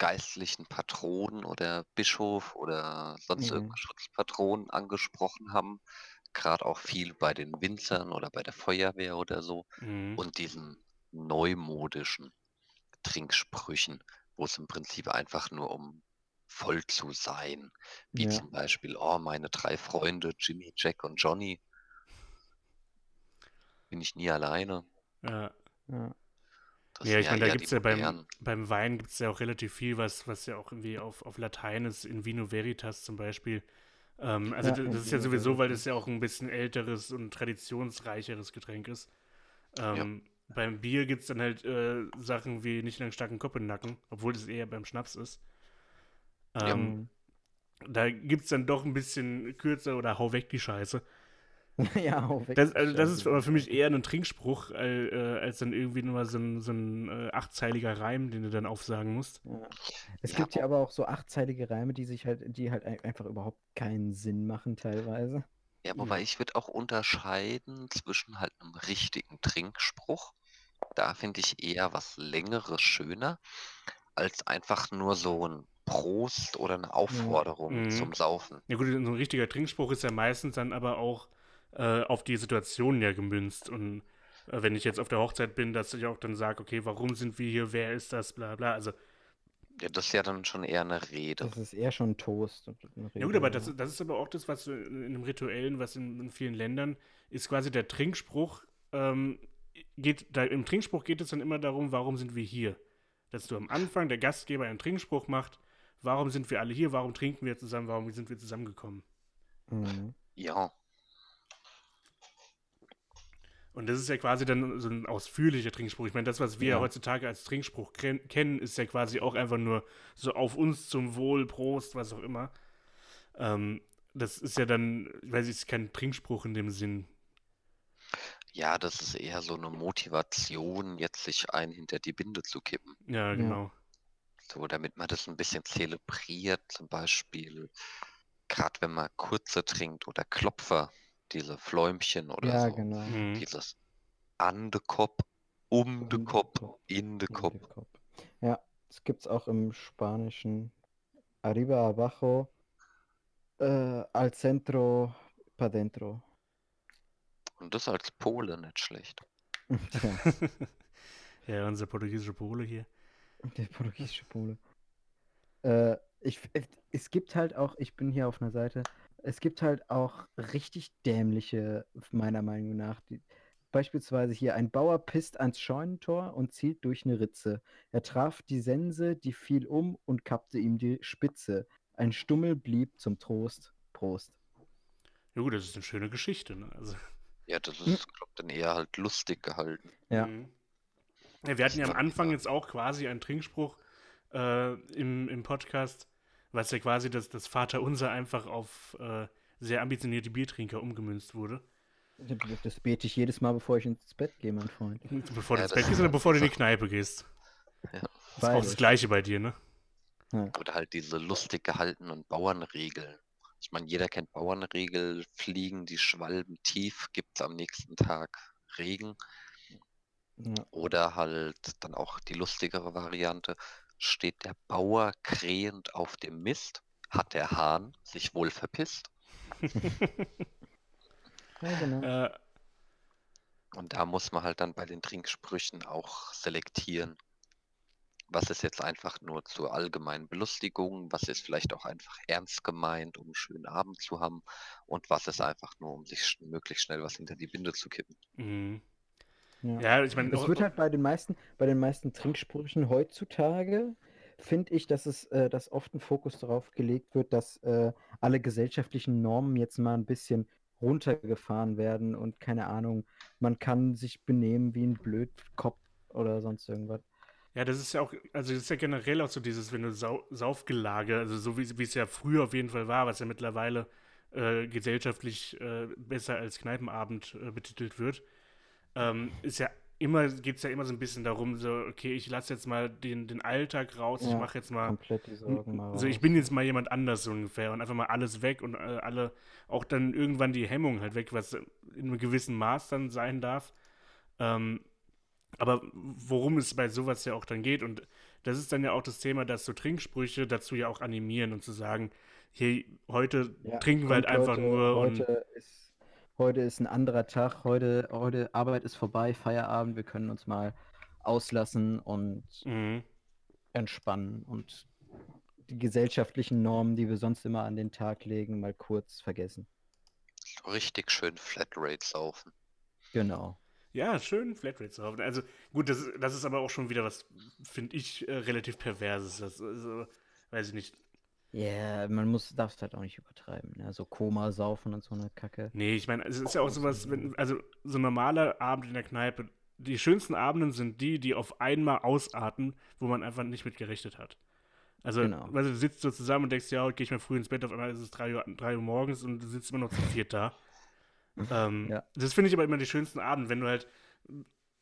geistlichen Patron oder Bischof oder sonst Mhm. irgendeinen Schutzpatron angesprochen haben. Gerade auch viel bei den Winzern oder bei der Feuerwehr oder so. Mhm. Und diesen neumodischen Trinksprüchen, wo es im Prinzip einfach nur um voll zu sein. Wie Ja. zum Beispiel, oh, meine drei Freunde, Jimmy, Jack und Johnny. Bin ich nie alleine. ja. ja. Das ja, ich meine, da gibt es ja beim, beim Wein gibt es ja auch relativ viel, was, was ja auch irgendwie auf, auf Latein ist, in Vino Veritas zum Beispiel. Ähm, also Ja, das ist ja sowieso, weil das ja auch ein bisschen älteres und traditionsreicheres Getränk ist. Ähm, Beim Bier gibt es dann halt äh, Sachen wie nicht lang starken Kopf im Nacken, obwohl das eher beim Schnaps ist. Ja. Ähm, da gibt es dann doch ein bisschen kürzer oder hau weg die Scheiße. ja, weg. Das, also das ist aber für mich eher ein Trinkspruch, als, äh, als dann irgendwie nur so ein, so ein äh, achtzeiliger Reim, den du dann aufsagen musst. Ja. Es Ja, gibt ja aber auch so achtzeilige Reime, die sich halt, die halt ein- einfach überhaupt keinen Sinn machen teilweise. Ja, wobei ich würde auch unterscheiden zwischen halt einem richtigen Trinkspruch. Da finde ich eher was Längeres schöner, als einfach nur so ein Prost oder eine Aufforderung Mhm. zum Saufen. Ja gut, so ein richtiger Trinkspruch ist ja meistens dann aber auch äh, auf die Situation ja gemünzt. Und äh, wenn ich jetzt auf der Hochzeit bin, dass ich auch dann sage, okay, warum sind wir hier, wer ist das, bla bla. Also, Ja, das ist ja dann schon eher eine Rede. Das ist eher schon Toast. Ja gut, aber das, das ist aber auch das, was in in dem Rituellen, was in, in vielen Ländern ist quasi der Trinkspruch. Ähm, geht, da, Im Trinkspruch geht es dann immer darum, warum sind wir hier? Dass du am Anfang der Gastgeber einen Trinkspruch macht, warum sind wir alle hier, warum trinken wir zusammen, warum sind wir zusammengekommen? Mhm. Ja, Und das ist ja quasi dann so ein ausführlicher Trinkspruch. Ich meine, das, was wir ja. Heutzutage als Trinkspruch ken- kennen, ist ja quasi auch einfach nur so auf uns zum Wohl, Prost, was auch immer. Ähm, das ist ja dann, ich weiß nicht, ist kein Trinkspruch in dem Sinn. ja, das ist eher so eine Motivation, jetzt sich einen hinter die Binde zu kippen. Ja, genau. So, damit man das ein bisschen zelebriert, zum Beispiel, gerade wenn man kurze trinkt oder Klopfer, diese Fläumchen oder Ja, so. genau. Mhm. Dieses an de Kopf, um de Kopf, in de Kopf. Ja, das gibt's auch im Spanischen. Arriba, abajo, äh, al centro, pa dentro. Und das als Pole nicht schlecht. Ja, unser portugiesischer Pole hier. der portugiesische Pole. Äh, ich, es- es gibt halt auch, ich bin hier auf einer Seite, es gibt halt auch richtig dämliche, meiner Meinung nach. Die, beispielsweise hier, ein Bauer pisst ans Scheunentor und zielt durch eine Ritze. Er traf die Sense, die fiel um und kappte ihm die Spitze. Ein Stummel blieb zum Trost. Prost. Ja gut, das ist eine schöne Geschichte. Ne? Also, Ja, das Hm. ist, glaub dann eher halt lustig gehalten. Ja. Mhm. ja, wir hatten ja am Anfang jetzt auch quasi einen Trinkspruch äh, im, im Podcast, was ja quasi das, das Vaterunser einfach auf äh, sehr ambitionierte Biertrinker umgemünzt wurde. Das bete ich jedes Mal, bevor ich ins Bett gehe, mein Freund. Bevor du Ja, ins das Bett gehst oder bevor du in die Kneipe gehst. Ja. Das ist auch das Gleiche bei dir, ne? Oder halt diese lustig gehaltenen Bauernregeln. Ich meine, jeder kennt Bauernregel, fliegen die Schwalben tief, gibt es am nächsten Tag Regen. Ja. Oder halt dann auch die lustigere Variante, steht der Bauer krähend auf dem Mist, hat der Hahn sich wohl verpisst. Ja, genau. Äh, Und da muss man halt dann bei den Trinksprüchen auch selektieren. Was ist jetzt einfach nur zur allgemeinen Belustigung, was ist vielleicht auch einfach ernst gemeint, um einen schönen Abend zu haben und was ist einfach nur, um sich möglichst schnell was hinter die Binde zu kippen. mhm. Ja. Ja, ich meine, Es wird halt bei den meisten, bei den meisten Trinksprüchen heutzutage, finde ich, dass es, äh, dass oft ein Fokus darauf gelegt wird, dass äh, alle gesellschaftlichen Normen jetzt mal ein bisschen runtergefahren werden und keine Ahnung, man kann sich benehmen wie ein Blödkopf oder sonst irgendwas. Ja, das ist ja auch, also das ist ja generell auch so dieses, wenn du Sau Saufgelage, also so wie, wie es ja früher auf jeden Fall war, was ja mittlerweile äh, gesellschaftlich äh, besser als Kneipenabend äh, betitelt wird, ähm, ist ja immer, geht es ja immer so ein bisschen darum, so, okay, ich lasse jetzt mal den, den Alltag raus, ich Ja, mache jetzt mal, Komplett die Sorgen mal also ich raus. bin jetzt mal jemand anders so ungefähr und einfach mal alles weg und äh, alle, auch dann irgendwann die Hemmung halt weg, was in einem gewissen Maß dann sein darf. Ähm, aber worum es bei sowas ja auch dann geht, und das ist dann ja auch das Thema, dass so Trinksprüche dazu ja auch animieren und zu sagen, hier, heute Ja, trinken wir halt einfach Leute, nur und Heute ist, heute ist ein anderer Tag, heute, heute Arbeit ist vorbei, Feierabend, wir können uns mal auslassen und Mhm. entspannen und die gesellschaftlichen Normen, die wir sonst immer an den Tag legen, mal kurz vergessen. Richtig schön Flatrate saufen. Genau. Ja, schön Flatrate haben. Also gut, das, ist- das ist aber auch schon wieder was, finde ich, äh, relativ perverses. Das, also, weiß ich nicht. Ja, man muss, darf es halt auch nicht übertreiben. Ne? So Koma saufen und so eine Kacke. Nee, ich meine, es ist ja auch sowas, wenn, also so ein normaler Abend in der Kneipe, die schönsten Abenden sind die, die auf einmal ausarten, wo man einfach nicht mit gerechnet hat. Also, Genau. weißt du, sitzt so zusammen und denkst, ja, heute gehe ich mal früh ins Bett, auf einmal ist es 3 Uhr, 3 Uhr morgens und du sitzt immer noch zu viert da. ähm, Ja. Das finde ich aber immer die schönsten Abend, wenn du halt,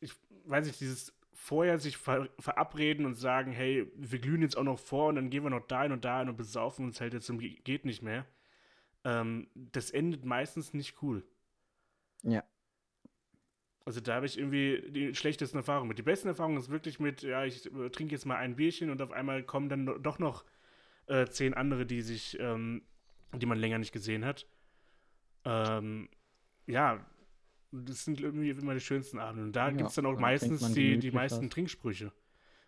ich weiß nicht, dieses vorher sich ver verabreden und sagen, hey, wir glühen jetzt auch noch vor und dann gehen wir noch dahin und dahin und besaufen uns halt jetzt zum Ge- geht nicht mehr. Ähm, das endet meistens nicht cool. Ja. Also da habe ich irgendwie die schlechtesten Erfahrungen mit. Die besten Erfahrungen ist wirklich mit, ja, ich äh, trinke jetzt mal ein Bierchen und auf einmal kommen dann doch noch äh, zehn andere, die sich, ähm, die man länger nicht gesehen hat. Ähm, ja, das sind irgendwie immer die schönsten Abende. Und da Ja, gibt es dann auch dann meistens die, die meisten was. Trinksprüche.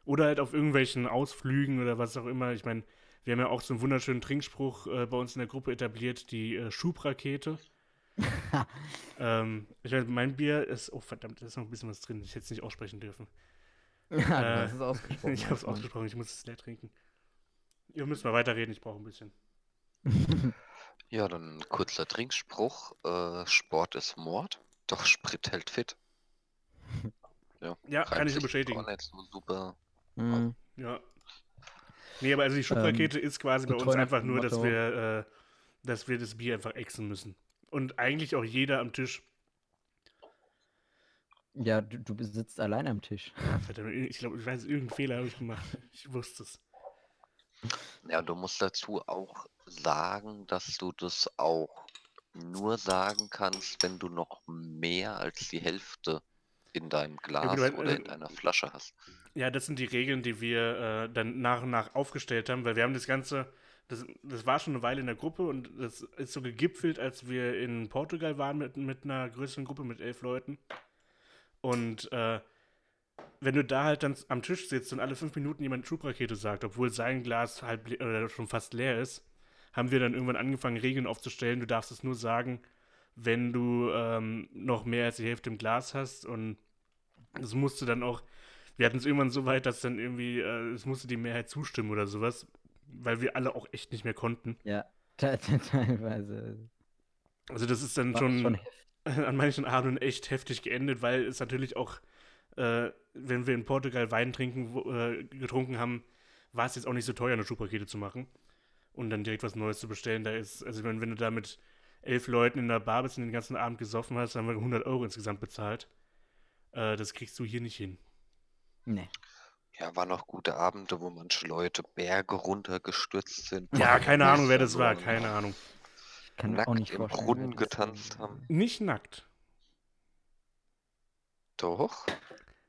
Oder halt auf irgendwelchen Ausflügen oder was auch immer. Ich meine, wir haben ja auch so einen wunderschönen Trinkspruch äh, bei uns in der Gruppe etabliert, die äh, Schubrakete. ähm, ich meine, mein Bier ist, oh verdammt, da ist noch ein bisschen was drin. Ich hätte es nicht aussprechen dürfen. Ja, Äh, das ist ausgesprochen. ich habe es ausgesprochen, ich muss es leer trinken. Ihr müsst mal weiterreden, ich brauche ein bisschen. Ja, dann ein kurzer Trinkspruch. Äh, Sport ist Mord, doch Sprit hält fit. Ja, Ja, kann ich sich bestätigen. so super. Mhm. Ja. Nee, aber also die Schubrakete ist quasi bei uns einfach nur, dass wir, äh, dass wir das Bier einfach exen müssen. Und eigentlich auch jeder am Tisch. Ja, du, du sitzt allein am Tisch. Verdammt, ich glaube, ich weiß, irgendeinen Fehler habe ich gemacht. Ich wusste es. Ja, du musst dazu auch sagen, dass du das auch nur sagen kannst, wenn du noch mehr als die Hälfte in deinem Glas halt, oder äh, in deiner Flasche hast. Ja, das sind die Regeln, die wir äh, dann nach und nach aufgestellt haben, weil wir haben das Ganze, das, das war schon eine Weile in der Gruppe und das ist so gegipfelt, als wir in Portugal waren mit, mit einer größeren Gruppe mit elf Leuten. Und äh, wenn du da halt dann am Tisch sitzt und alle fünf Minuten jemand Schubrakete sagt, obwohl sein Glas halb oder schon fast leer ist, haben wir dann irgendwann angefangen, Regeln aufzustellen. Du darfst es nur sagen, wenn du ähm, noch mehr als die Hälfte im Glas hast und es musste dann auch, wir hatten es irgendwann so weit, dass dann irgendwie, äh, es musste die Mehrheit zustimmen oder sowas, weil wir alle auch echt nicht mehr konnten. Ja, te- te- teilweise. Also das ist dann schon, schon an manchen Abenden echt heftig geendet, weil es natürlich auch, äh, wenn wir in Portugal Wein trinken, äh, getrunken haben, war es jetzt auch nicht so teuer, eine Schubrakete zu machen und dann direkt was Neues zu bestellen. Da ist, also ich meine, wenn du da mit elf Leuten in der Bar bist und den ganzen Abend gesoffen hast, dann haben wir 100 Euro insgesamt bezahlt. Äh, das kriegst du hier nicht hin. Nee. Ja, waren auch gute Abende, wo manche Leute Berge runtergestürzt sind. Ja, keine Ahnung, wer das war, keine Ahnung. Ich kann Nackt auch nicht im vorstellen. Brunnen getanzt haben. Nicht nackt. Doch.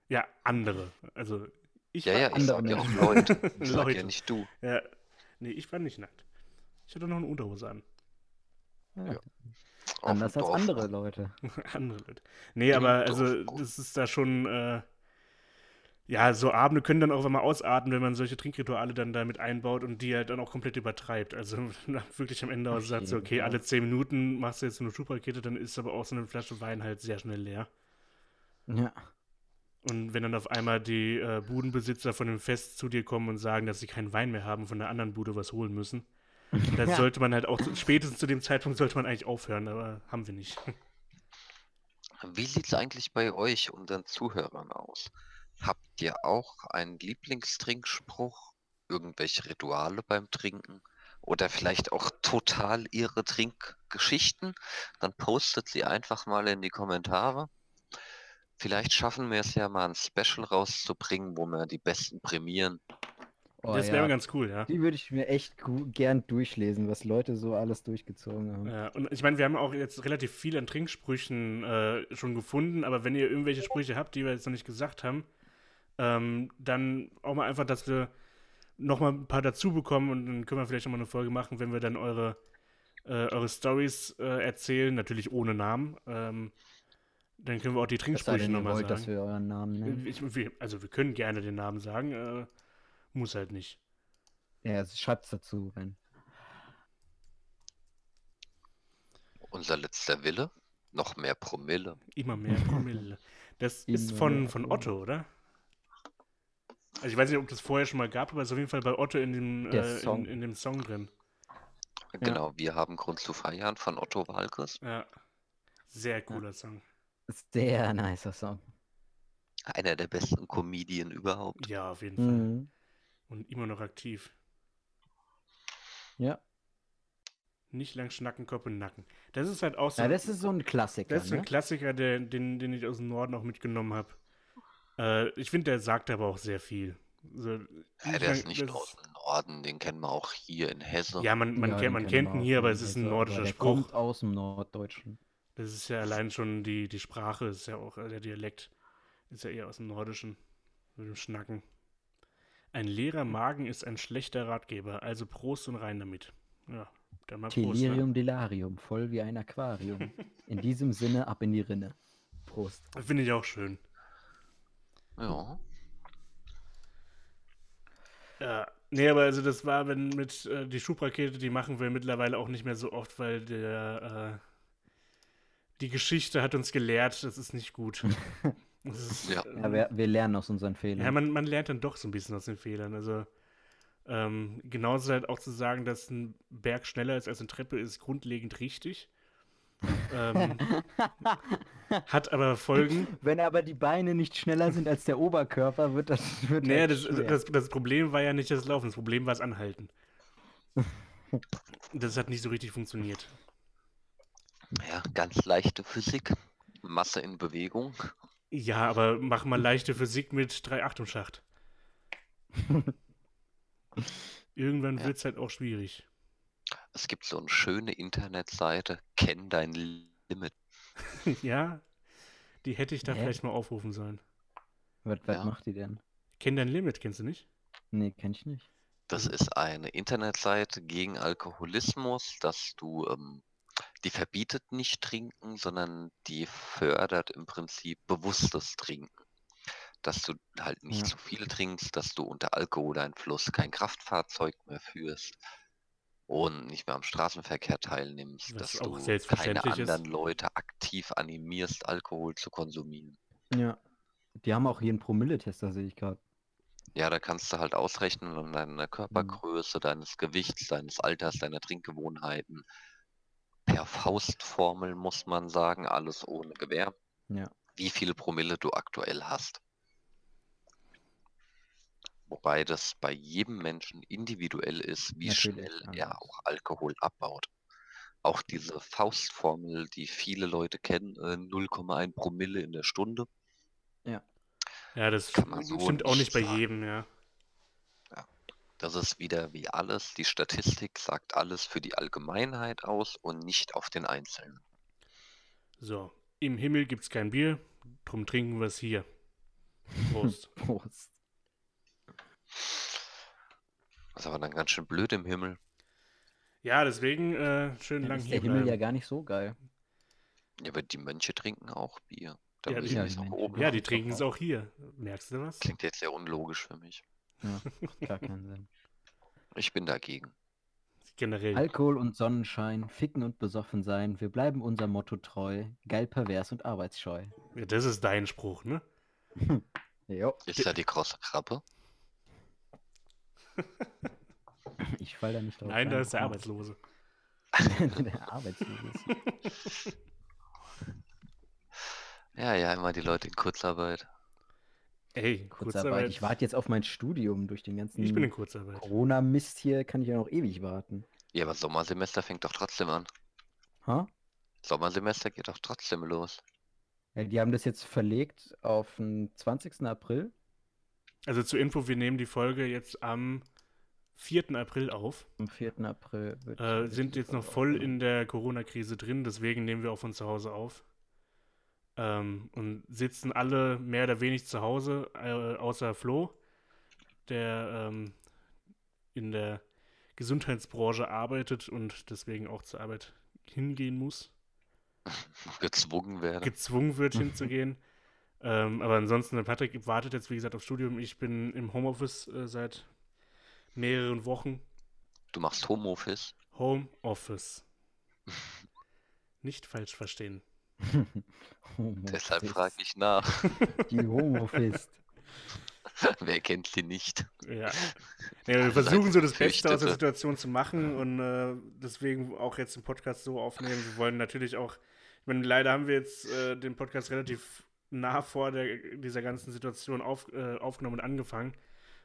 Ja, andere. Also ich Ja, ja, ich andere sag ja auch. Leute. Ich sag ja Leute. nicht du. Ja, nee, ich war nicht nackt. Ich hatte noch eine Unterhose an. Ja. Ja. Anders als Dorf. andere Leute. Andere Leute. Nee, In aber also das ist da schon, äh, ja, so Abende können dann auch immer ausarten, wenn man solche Trinkrituale dann damit einbaut und die halt dann auch komplett übertreibt. Also wirklich am Ende auch sagt so, okay, alle zehn Minuten machst du jetzt so eine Schubrakete, dann ist aber auch so eine Flasche Wein halt sehr schnell leer. Ja. Und wenn dann auf einmal die äh, Budenbesitzer von dem Fest zu dir kommen und sagen, dass sie keinen Wein mehr haben, von der anderen Bude was holen müssen, dann Ja. sollte man halt auch, spätestens zu dem Zeitpunkt sollte man eigentlich aufhören, aber haben wir nicht. Wie sieht's eigentlich bei euch, unseren Zuhörern aus? Habt ihr auch einen Lieblingstrinkspruch? Irgendwelche Rituale beim Trinken? Oder vielleicht auch total ihre Trinkgeschichten? Dann postet sie einfach mal in die Kommentare. Vielleicht schaffen wir es ja mal ein Special rauszubringen, wo wir die Besten prämieren. Oh, das ja. wäre ganz cool, ja. Die würde ich mir echt gern durchlesen, was Leute so alles durchgezogen haben. Ja, und ich meine, wir haben auch jetzt relativ viel an Trinksprüchen äh, schon gefunden, aber wenn ihr irgendwelche Sprüche habt, die wir jetzt noch nicht gesagt haben, ähm, dann auch mal einfach, dass wir noch mal ein paar dazu bekommen und dann können wir vielleicht noch mal eine Folge machen, wenn wir dann eure, äh, eure Stories äh, erzählen, natürlich ohne Namen. Ähm, dann können wir auch die Es Trinksprüche denn, noch ihr mal wollt, dass sagen. wir euren Namen nennen. Ich, wir, also wir können gerne den Namen sagen, äh, muss halt nicht. Ja, also schreibt's dazu, wenn. Unser letzter Wille? Noch mehr Promille. Immer mehr Promille. Das ist von, von. Otto, oder? Also ich weiß nicht, ob das vorher schon mal gab, aber es ist auf jeden Fall bei Otto in dem, äh, Song. in, in dem Song drin. Genau, wir haben Grund zu feiern von Otto Walkes. Ja. Sehr cooler Song. Sehr nicer Song. Einer der besten Comedien überhaupt. Ja, auf jeden Fall. Mhm. Und immer noch aktiv. Ja. Nicht lang schnacken, Kopf und Nacken. Das ist halt auch so. Ja, das ist so ein Klassiker. Das ist ein ne? Klassiker, der, den, den ich aus dem Norden auch mitgenommen habe. Äh, ich finde, der sagt aber auch sehr viel. So, Ja, der ist nicht das aus dem Norden, den kennen wir auch hier in Hessen. Ja, man, man, Ja, kennt, man kennt ihn hier, aber es ist ein nordischer der Spruch. kommt aus dem Norddeutschen. Das ist ja allein schon die, die Sprache, ist ja auch äh, der Dialekt. Ist ja eher aus dem Nordischen. Mit dem Schnacken. Ein leerer Magen ist ein schlechter Ratgeber, also Prost und rein damit. Ja, dann mal Prost. Ne? Delirium delarium, voll wie ein Aquarium. In diesem Sinne ab in die Rinne. Prost. Finde ich auch schön. Ja. Ja, nee, aber also das war, wenn mit äh, die Schubrakete, die machen wir mittlerweile auch nicht mehr so oft, weil der äh, die Geschichte hat uns gelehrt, das ist nicht gut. Das ist, Ja. äh, Ja, wir, wir lernen aus unseren Fehlern. ja man, man lernt dann doch so ein bisschen aus den Fehlern. Also ähm, genauso halt auch zu sagen, dass ein Berg schneller ist als eine Treppe, ist grundlegend richtig. ähm, hat aber Folgen. Wenn aber die Beine nicht schneller sind als der Oberkörper, wird das. Wird Nee, halt das, das, das Problem war ja nicht das Laufen, das Problem war das Anhalten. Das hat nicht so richtig funktioniert. Ja, ganz leichte Physik. Masse in Bewegung. Ja, aber mach mal leichte Physik mit 3,8 im Schacht. Irgendwann Ja. wird es halt auch schwierig. Es gibt so eine schöne Internetseite, kenn dein Limit. ja, die hätte ich da Hä? vielleicht mal aufrufen sollen. Was, was Ja. macht die denn? Kenn dein Limit, kennst du nicht? Nee, kenn ich nicht. Das ist eine Internetseite gegen Alkoholismus, dass du, ähm, die verbietet nicht trinken, sondern die fördert im Prinzip bewusstes Trinken. Dass du halt nicht Ja. zu viel trinkst, dass du unter Alkoholeinfluss kein Kraftfahrzeug mehr führst und nicht mehr am Straßenverkehr teilnimmst, Was dass du keine selbstverständlich ist. anderen Leute aktiv animierst, Alkohol zu konsumieren. Ja. Die haben auch hier einen Promilletester, sehe ich gerade. Ja, da kannst du halt ausrechnen an deiner Körpergröße, deines Gewichts, deines Alters, deiner Trinkgewohnheiten. Per Faustformel muss man sagen, alles ohne Gewähr, Ja. wie viele Promille du aktuell hast. Wobei das bei jedem Menschen individuell ist, wie Natürlich, schnell er auch Alkohol abbaut. Auch diese Faustformel, die viele Leute kennen, äh, 0,1 Promille in der Stunde, Ja, das Kann man so stimmt auch nicht bei jedem, ja. Das ist wieder wie alles. Die Statistik sagt alles für die Allgemeinheit aus und nicht auf den Einzelnen. So, im Himmel gibt's kein Bier, drum trinken wir es hier. Prost. Prost. Das ist aber dann ganz schön blöd im Himmel. ja, deswegen äh, schön Dann lang ist hier der Himmel ja bleiben. gar nicht so geil. Ja, aber die Mönche trinken auch Bier. Da Ja, die- Ja, es Ja, die trinken es auch hier. Merkst du was? Klingt jetzt sehr unlogisch für mich. Ja, gar keinen Sinn. Ich bin dagegen. Generell. Alkohol und Sonnenschein, ficken und besoffen sein, wir bleiben unserem Motto treu, geil, pervers und arbeitsscheu. Ja, das ist dein Spruch, ne? Jo, Ist da die große Krabbe? ich fall da nicht drauf Nein, da ist der Arbeitslose. der Arbeitslose. Ja, ja, immer die Leute in Kurzarbeit. Ey, Kurzarbeit. Ich warte jetzt auf mein Studium durch den ganzen Ich bin in Kurzarbeit. Corona-Mist hier, kann ich ja noch ewig warten. Ja, aber Sommersemester fängt doch trotzdem an. Ha? Sommersemester geht doch trotzdem los. Ja, die haben das jetzt verlegt auf den 20. April. Also zur Info, wir nehmen die Folge jetzt am 4. April auf. Am 4. April wird Äh, sind jetzt noch voll in der Corona-Krise drin, deswegen nehmen wir auch von zu Hause auf. Ähm, und sitzen alle mehr oder weniger zu Hause, äh, außer Flo, der ähm, in der Gesundheitsbranche arbeitet und deswegen auch zur Arbeit hingehen muss, Gezwungen werden. gezwungen wird hinzugehen. Ähm, aber ansonsten, der Patrick wartet jetzt, wie gesagt, aufs Studium. Ich bin im Homeoffice äh, seit mehreren Wochen. Du machst Homeoffice. Homeoffice. Nicht falsch verstehen. Deshalb frage ich nach. Die Homofist. Wer kennt sie nicht? Ja. Nee, wir versuchen so das Beste aus der. Situation zu machen und äh, deswegen auch jetzt den Podcast so aufnehmen. Wir wollen natürlich auch, ich meine, leider haben wir jetzt äh, den Podcast relativ nah vor der, dieser ganzen Situation auf, äh, aufgenommen und angefangen.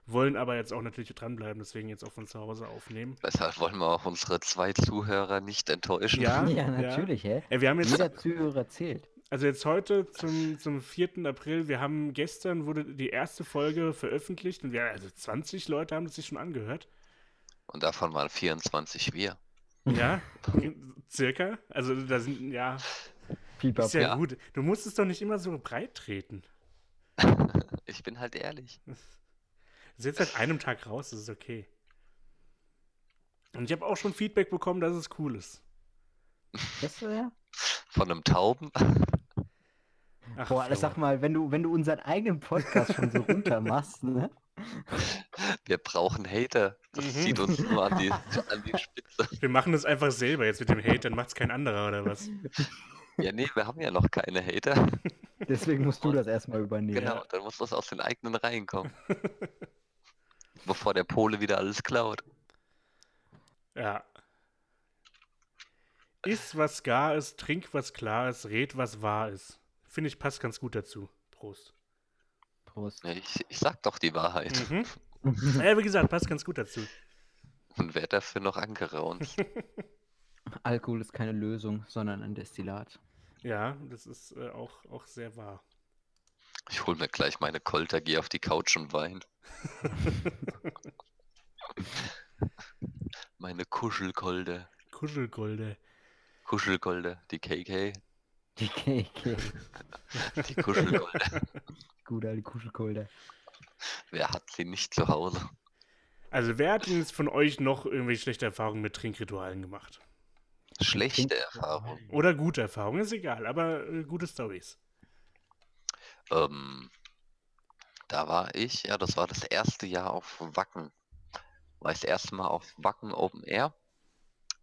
Wollen aber jetzt auch natürlich dranbleiben, deswegen jetzt auch von zu Hause aufnehmen. Deshalb wollen wir auch unsere zwei Zuhörer nicht enttäuschen. Ja, Ja, natürlich, hä? Ey, wir haben jetzt, Jeder Zuhörer zählt. also jetzt heute zum, zum 4. April, wir haben gestern wurde die erste Folge veröffentlicht und wir, also 20 Leute haben das sich schon angehört. Und davon waren 24 wir. Ja, circa. Also da sind, ja, Pipapo. ist ja, Ja. gut. Du musst es doch nicht immer so breit treten. Ich bin halt ehrlich. Das ist jetzt seit einem Tag raus, das ist okay. Und ich habe auch schon Feedback bekommen, dass es cool ist. Das ja? Von einem Tauben. Ach, Boah, das sag mal, wenn du, wenn du unseren eigenen Podcast schon so runter machst, ne? Wir brauchen Hater. Das Mhm. zieht uns nur an die, an die Spitze. Wir machen das einfach selber jetzt mit dem Hate, dann macht's kein anderer oder was? Ja, nee, wir haben ja noch keine Hater. Deswegen musst du das erstmal übernehmen. Genau, dann muss das aus den eigenen Reihen kommen. Bevor der Pole wieder alles klaut. Ja. Iss, was gar ist, trink, was klar ist, red, was wahr ist. Finde ich, passt ganz gut dazu. Prost. Prost. Ich, ich sag doch die Wahrheit. Mhm. Ja, wie gesagt, passt ganz gut dazu. Und wer dafür noch angeraunzt. Alkohol ist keine Lösung, sondern ein Destillat. Ja, das ist äh, auch, auch sehr wahr. Ich hol mir gleich meine Kolter, geh auf die Couch und wein. meine Kuschelkolde. Kuschelgolde. Kuschelkolde, die KK, Die KK. die Kuschelkolde. Gut, alte Kuschelkolder. Wer hat sie nicht zu Hause? Also, wer hat denn jetzt von euch noch irgendwelche schlechte Erfahrungen mit Trinkritualen gemacht? Schlechte Erfahrung. Oder gute Erfahrungen, ist egal, aber äh, gute Stories. Ähm, da war ich, ja, das war das erste Jahr auf Wacken. War ich das erste Mal auf Wacken Open Air.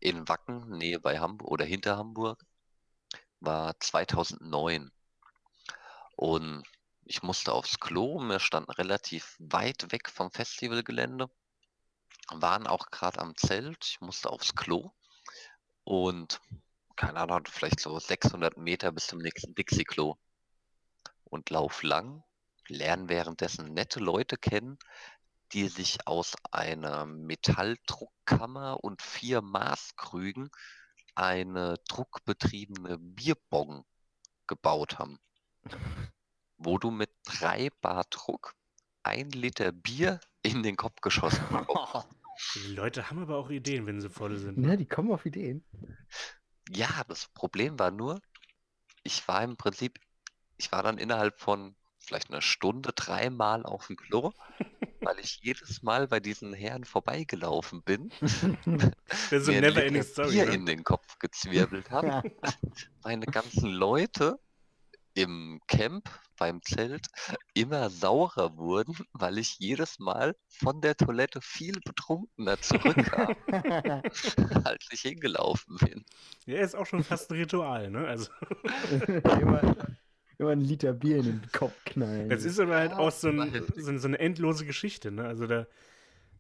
In Wacken, Nähe bei Hamburg oder hinter Hamburg. War 2009. Und ich musste aufs Klo. Wir standen relativ weit weg vom Festivalgelände. Waren auch gerade am Zelt. Ich musste aufs Klo. Und keine Ahnung, vielleicht so 600 Meter bis zum nächsten Dixie-Klo und lauf lang, lernen währenddessen nette Leute kennen, die sich aus einer Metalldruckkammer und vier Maßkrügen eine druckbetriebene Bierbong gebaut haben, wo du mit drei Bar Druck ein Liter Bier in den Kopf geschossen bekommst. Die Leute haben aber auch Ideen, wenn sie voll sind. Ne, die kommen auf Ideen. Ja, das Problem war nur, ich war im Prinzip, ich war dann innerhalb von vielleicht einer Stunde dreimal auf dem Klo, weil ich jedes Mal bei diesen Herren vorbeigelaufen bin, Das ist eine ein never ending story. Bier Ne? in den Kopf gezwirbelt habe, meine ganzen Leute im Camp beim Zelt immer saurer wurden, weil ich jedes Mal von der Toilette viel betrunkener zurückkam, als ich hingelaufen bin. Ja, ist auch schon fast ein Ritual, ne? Also, immer, immer ein Liter Bier in den Kopf knallen. das ist aber halt Ja, auch so, ein, so, ein- so eine endlose Geschichte, ne? Also da,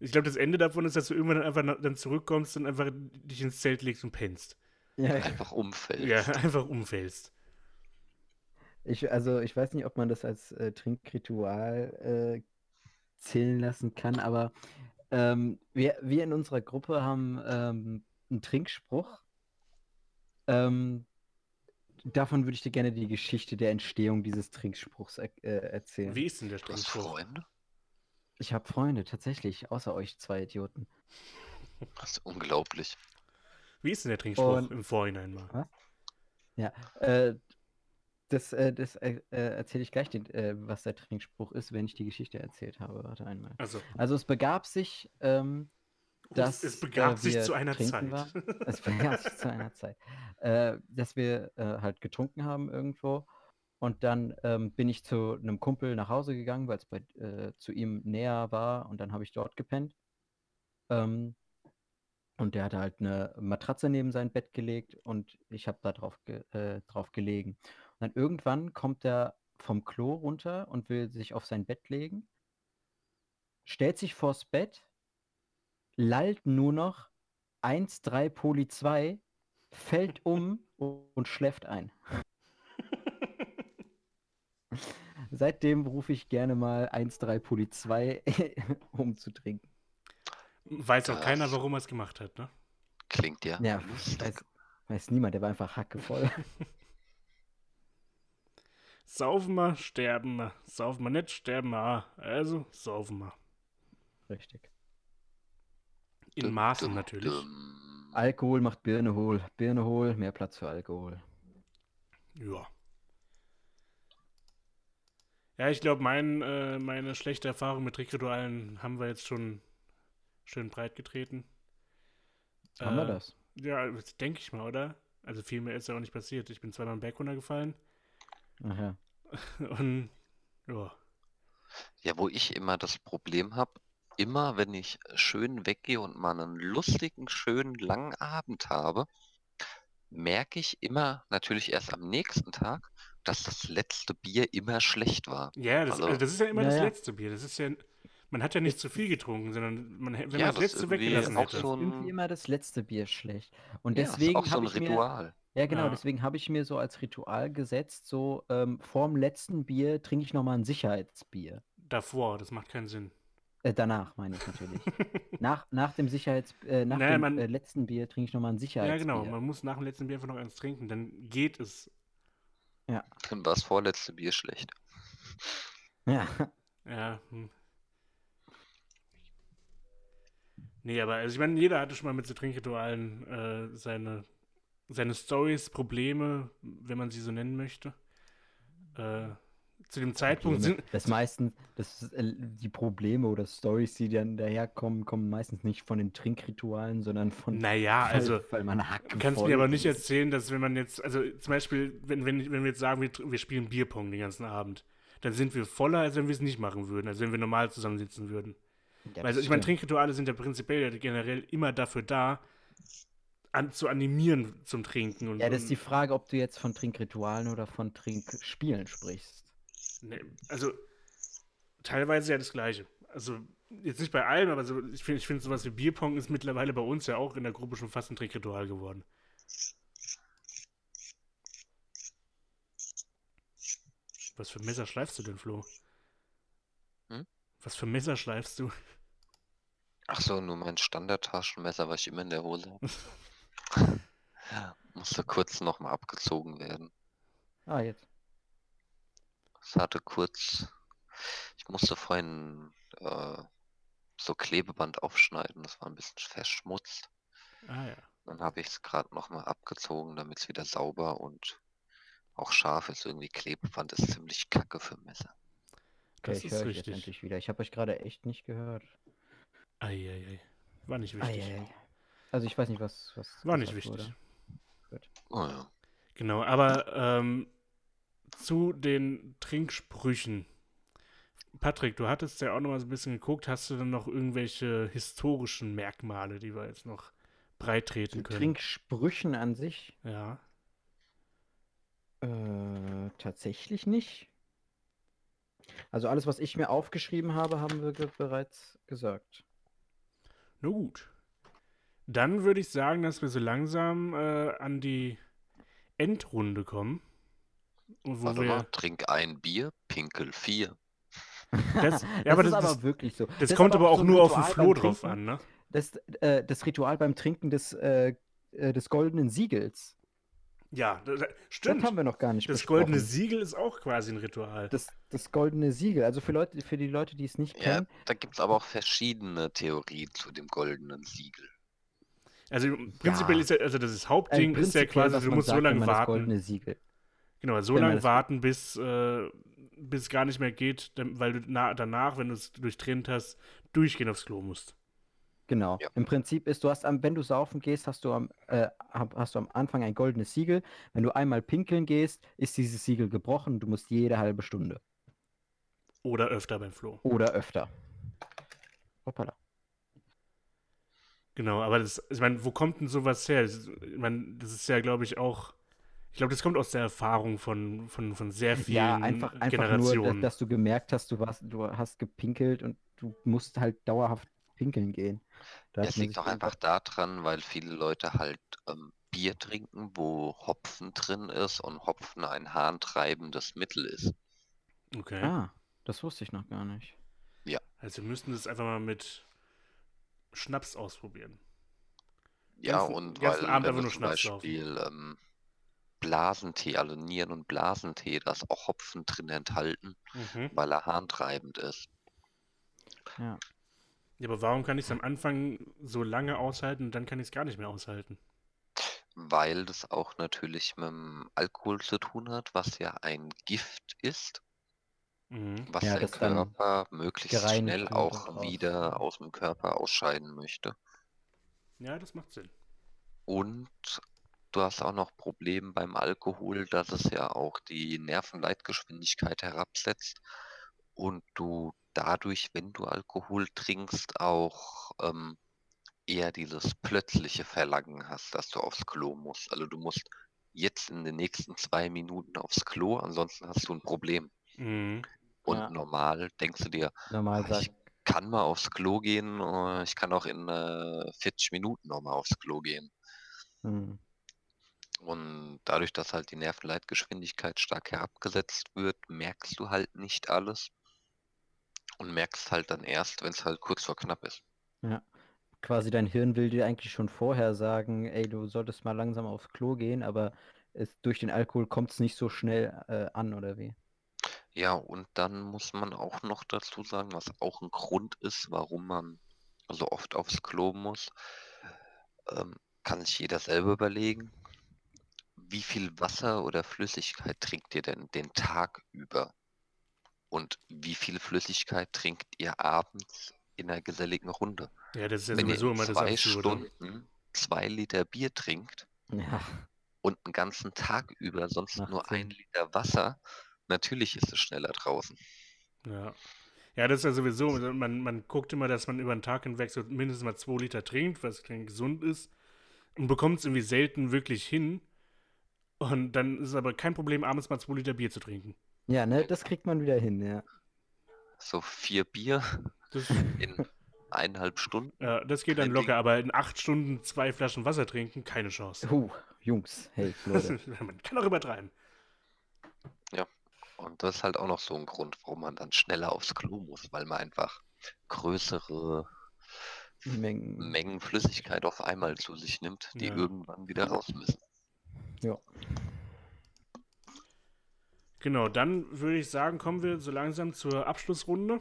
ich glaube, das Ende davon ist, dass du irgendwann einfach na- dann zurückkommst und einfach dich ins Zelt legst und pennst. ja, Einfach umfällt. Ja, einfach umfällst. ich, also ich weiß nicht, ob man das als äh, Trinkritual äh, zählen lassen kann, aber ähm, wir, wir in unserer Gruppe haben ähm, einen Trinkspruch. Ähm, davon würde ich dir gerne die Geschichte der Entstehung dieses Trinkspruchs er äh, erzählen. Wie ist denn der Du Trinkspruch? Freunde? Ich habe Freunde, tatsächlich, außer euch zwei Idioten. Das ist unglaublich. Wie ist denn der Trinkspruch Und- im Vorhinein mal? Äh, das äh, das äh, äh, erzähle ich gleich, den, äh, was der Trinkspruch ist, wenn ich die Geschichte erzählt habe. Warte einmal. Also, Also es begab sich, ähm, dass es begab äh, sich zu einer Zeit. waren. Es begab sich zu einer Zeit, äh, dass wir äh, halt getrunken haben irgendwo. Und dann ähm, bin ich zu einem Kumpel nach Hause gegangen, weil es bei äh, zu ihm näher war. Und dann habe ich dort gepennt. Ähm, und der hatte halt eine Matratze neben sein Bett gelegt und ich habe da drauf, ge äh, drauf gelegen. Und dann irgendwann kommt er vom Klo runter und will sich auf sein Bett legen, stellt sich vors Bett, lallt nur noch 1-3 Poli 2, fällt um und schläft ein. seitdem rufe ich gerne mal 1-3 Polizei, um zu trinken. Weiß auch Das- keiner, warum er es gemacht hat, ne? Klingt ja, Ja, weiß, weiß niemand, der war einfach hackevoll. Saufen wir, sterben wir. Saufen wir nicht, sterben wir. Also, saufen wir. Richtig. In Maßen natürlich. Alkohol macht Birne hohl. Birne hohl, mehr Platz für Alkohol. Ja. Ja, ich glaube, mein, äh, meine schlechte Erfahrung mit Trickritualen haben wir jetzt schon schön breit getreten. Haben wir Äh, das? Ja, das denke ich mal, oder? Also viel mehr ist ja auch nicht passiert. Ich bin zweimal im Berg runtergefallen Aha. und ja. Ja, wo ich immer das Problem habe, immer wenn ich schön weggehe und mal einen lustigen, schönen, langen Abend habe, merke ich immer, natürlich erst am nächsten Tag, dass das letzte Bier immer schlecht war. Ja, das, Also- also das ist ja immer Ja, das letzte Bier. Das ist ja, man hat ja nicht zu viel getrunken, sondern man, wenn Ja, man das das letzte weggelassen auch hätte. so ein- Irgendwie immer das letzte Bier schlecht. Und Ja, ist deswegen auch so habe ein ich mir, Ritual. ja genau, Ja. deswegen habe ich mir so als Ritual gesetzt, so ähm, vorm letzten Bier trinke ich nochmal ein Sicherheitsbier. Davor, das macht keinen Sinn. Äh, danach meine ich natürlich. nach, nach dem Sicherheits, äh, nach Naja, dem man- äh, letzten Bier trinke ich nochmal ein Ja, Sicherheitsbier. genau. Man muss nach dem letzten Bier einfach noch eins trinken, dann geht es. Dann war das vorletzte Bier schlecht. Ja. Ja. Hm. Nee, aber also ich meine, jeder hatte schon mal mit so Trinkritualen äh, seine, seine Stories, Probleme, wenn man sie so nennen möchte. Äh, zu dem Zeitpunkt Probleme. sind. Das meisten, das, äh, die Probleme oder Stories, die dann daherkommen, kommen meistens nicht von den Trinkritualen, sondern von Naja, weil, also. weil man hacken Du kannst mir aber nicht erzählen, dass wenn man jetzt, also zum Beispiel, wenn, wenn, wenn wir jetzt sagen, wir, wir spielen Bierpong den ganzen Abend, dann sind wir voller, als wenn wir es nicht machen würden, als wenn wir normal zusammensitzen würden. also ich meine, Trinkrituale sind ja prinzipiell ja generell immer dafür da, an, zu animieren zum Trinken. Und, Ja, das ist die Frage, ob du jetzt von Trinkritualen oder von Trinkspielen sprichst. Ne, also teilweise ja das Gleiche. Also jetzt nicht bei allem, aber so, ich finde ich find sowas wie Bierpong ist mittlerweile bei uns ja auch in der Gruppe schon fast ein Trinkritual geworden. Was für Messer schleifst du denn, Flo? Hm? Was für Messer schleifst du? Ach so, nur mein Standardtaschenmesser, was ich immer in der Hose habe. Musste kurz nochmal abgezogen werden. Ah, jetzt. Es hatte kurz, ich musste vorhin äh, so Klebeband aufschneiden, das war ein bisschen verschmutzt. Ah ja. Dann habe ich es gerade nochmal abgezogen, damit es wieder sauber und auch scharf ist. Irgendwie Klebeband ist ziemlich kacke für Messer. Okay, Das ich ist höre euch jetzt endlich wieder. Ich habe euch gerade echt nicht gehört. Eieiei. War nicht wichtig. Eieiei. Also ich weiß nicht, was. was War nicht wichtig. wurde. Oh ja. Genau, aber ähm, zu den Trinksprüchen. Patrick, du hattest ja auch noch mal so ein bisschen geguckt. Hast du denn noch irgendwelche historischen Merkmale, die wir jetzt noch breit treten können? Trinksprüchen an sich Ja. äh, tatsächlich nicht. Also alles, was ich mir aufgeschrieben habe, haben wir ge bereits gesagt. Na gut. Dann würde ich sagen, dass wir so langsam äh, an die Endrunde kommen. Warte wir, mal, trink ein Bier, pinkel vier. Das, Das ja, aber ist das, aber das, wirklich so. das ist kommt aber auch so nur auf den Ritual Flo beim drauf Trinken. an, ne? Das, äh, das Ritual beim Trinken des, äh, äh, des goldenen Siegels. Ja, das, Das stimmt. haben wir noch gar nicht Das besprochen. goldene Siegel ist auch quasi ein Ritual. das, das goldene Siegel. Also für Leute, für die Leute, die es nicht Ja, kennen, da gibt es aber auch verschiedene Theorien zu dem goldenen Siegel. Also prinzipiell Ja. ist ja, also das ist Hauptding ist ja quasi, du man musst so sagt, wenn lange man das warten. goldene Siegel. Genau, so lange warten, bis, äh, bis es gar nicht mehr geht, weil du na, danach, wenn du es durchtrennt hast, durchgehend aufs Klo musst. Genau. Ja. Im Prinzip ist, du hast am, wenn du saufen gehst, hast du am, äh, hast du am Anfang ein goldenes Siegel. Wenn du einmal pinkeln gehst, ist dieses Siegel gebrochen. Du musst jede halbe Stunde Oder öfter beim Flo. oder öfter. Hoppala. Genau, aber das, ich meine, wo kommt denn sowas her? Ich meine, das ist ja, glaube ich, auch. Ich glaube, das kommt aus der Erfahrung von, von, von sehr vielen Ja, einfach, einfach nur, dass, Generationen. dass du gemerkt hast, du, warst, du hast gepinkelt und du musst halt dauerhaft pinkeln gehen. Da hat Es man liegt auch einfach daran, weil viele Leute halt ähm, Bier trinken, wo Hopfen drin ist und Hopfen ein harntreibendes Mittel ist. Okay. Ah, das wusste ich noch gar nicht. Also wir müssten das einfach mal mit Schnaps ausprobieren. Ja, Ganzen- und ganzen weil Abend wenn einfach du nur zum. Beispiel ähm, Blasentee, also Nieren- und Blasentee, da ist auch Hopfen drin enthalten, Mhm. weil er harntreibend ist. Ja. Ja, aber warum kann ich es am Anfang so lange aushalten und dann kann ich es gar nicht mehr aushalten? Weil das auch natürlich mit dem Alkohol zu tun hat, was ja ein Gift ist, Mhm. was Ja, der das Körper möglichst schnell auch raus. wieder aus dem Körper ausscheiden möchte. Ja, das macht Sinn. Und du hast auch noch Problem beim Alkohol, dass es ja auch die Nervenleitgeschwindigkeit herabsetzt und du dadurch, wenn du Alkohol trinkst, auch ähm, eher dieses plötzliche Verlangen hast, dass du aufs Klo musst. Also du musst jetzt in den nächsten zwei Minuten aufs Klo, ansonsten hast du ein Problem. Mhm. Und Ja. normal denkst du dir, Normal Ah, ich kann mal aufs Klo gehen, äh, ich kann auch in äh, 40 Minuten nochmal aufs Klo gehen. hm, Und dadurch, dass halt die Nervenleitgeschwindigkeit stark herabgesetzt wird, merkst du halt nicht alles und merkst halt dann erst, wenn es halt kurz vor knapp ist. quasi dein Hirn will dir eigentlich schon vorher sagen, ey, du solltest mal langsam aufs Klo gehen, aber es, durch den Alkohol kommt es nicht so schnell äh, an, oder wie? Ja, und dann muss man auch noch dazu sagen, was auch ein Grund ist, warum man so oft aufs Klo muss, ähm, kann sich jeder selber überlegen, wie viel Wasser oder Flüssigkeit trinkt ihr denn den Tag über? Und wie viel Flüssigkeit trinkt ihr abends in einer geselligen Runde? Ja, das ist ja Wenn ihr sowieso in immer das zwei Absurde. Stunden zwei Liter Bier trinkt Ja, und einen ganzen Tag über sonst Macht nur ein Sinn. Liter Wasser, natürlich ist es schneller draußen. Ja. Ja, das ist ja sowieso, also man, man guckt immer, dass man über den Tag hinweg so mindestens mal zwei Liter trinkt, was gesund ist. Und bekommt es irgendwie selten wirklich hin. Und dann ist es aber kein Problem, abends mal zwei Liter Bier zu trinken. ja, ne, das kriegt man wieder hin, ja. So vier Bier Das, in eineinhalb Stunden. ja, das geht dann Kein Ding. locker, aber in acht Stunden zwei Flaschen Wasser trinken, keine Chance. Huh, Jungs, hey, Leute. man kann auch übertreiben. Und das ist halt auch noch so ein Grund, warum man dann schneller aufs Klo muss, weil man einfach größere Mengen. Mengen Flüssigkeit auf einmal zu sich nimmt, die Ja. irgendwann wieder raus müssen. Ja. Genau, dann würde ich sagen, kommen wir so langsam zur Abschlussrunde,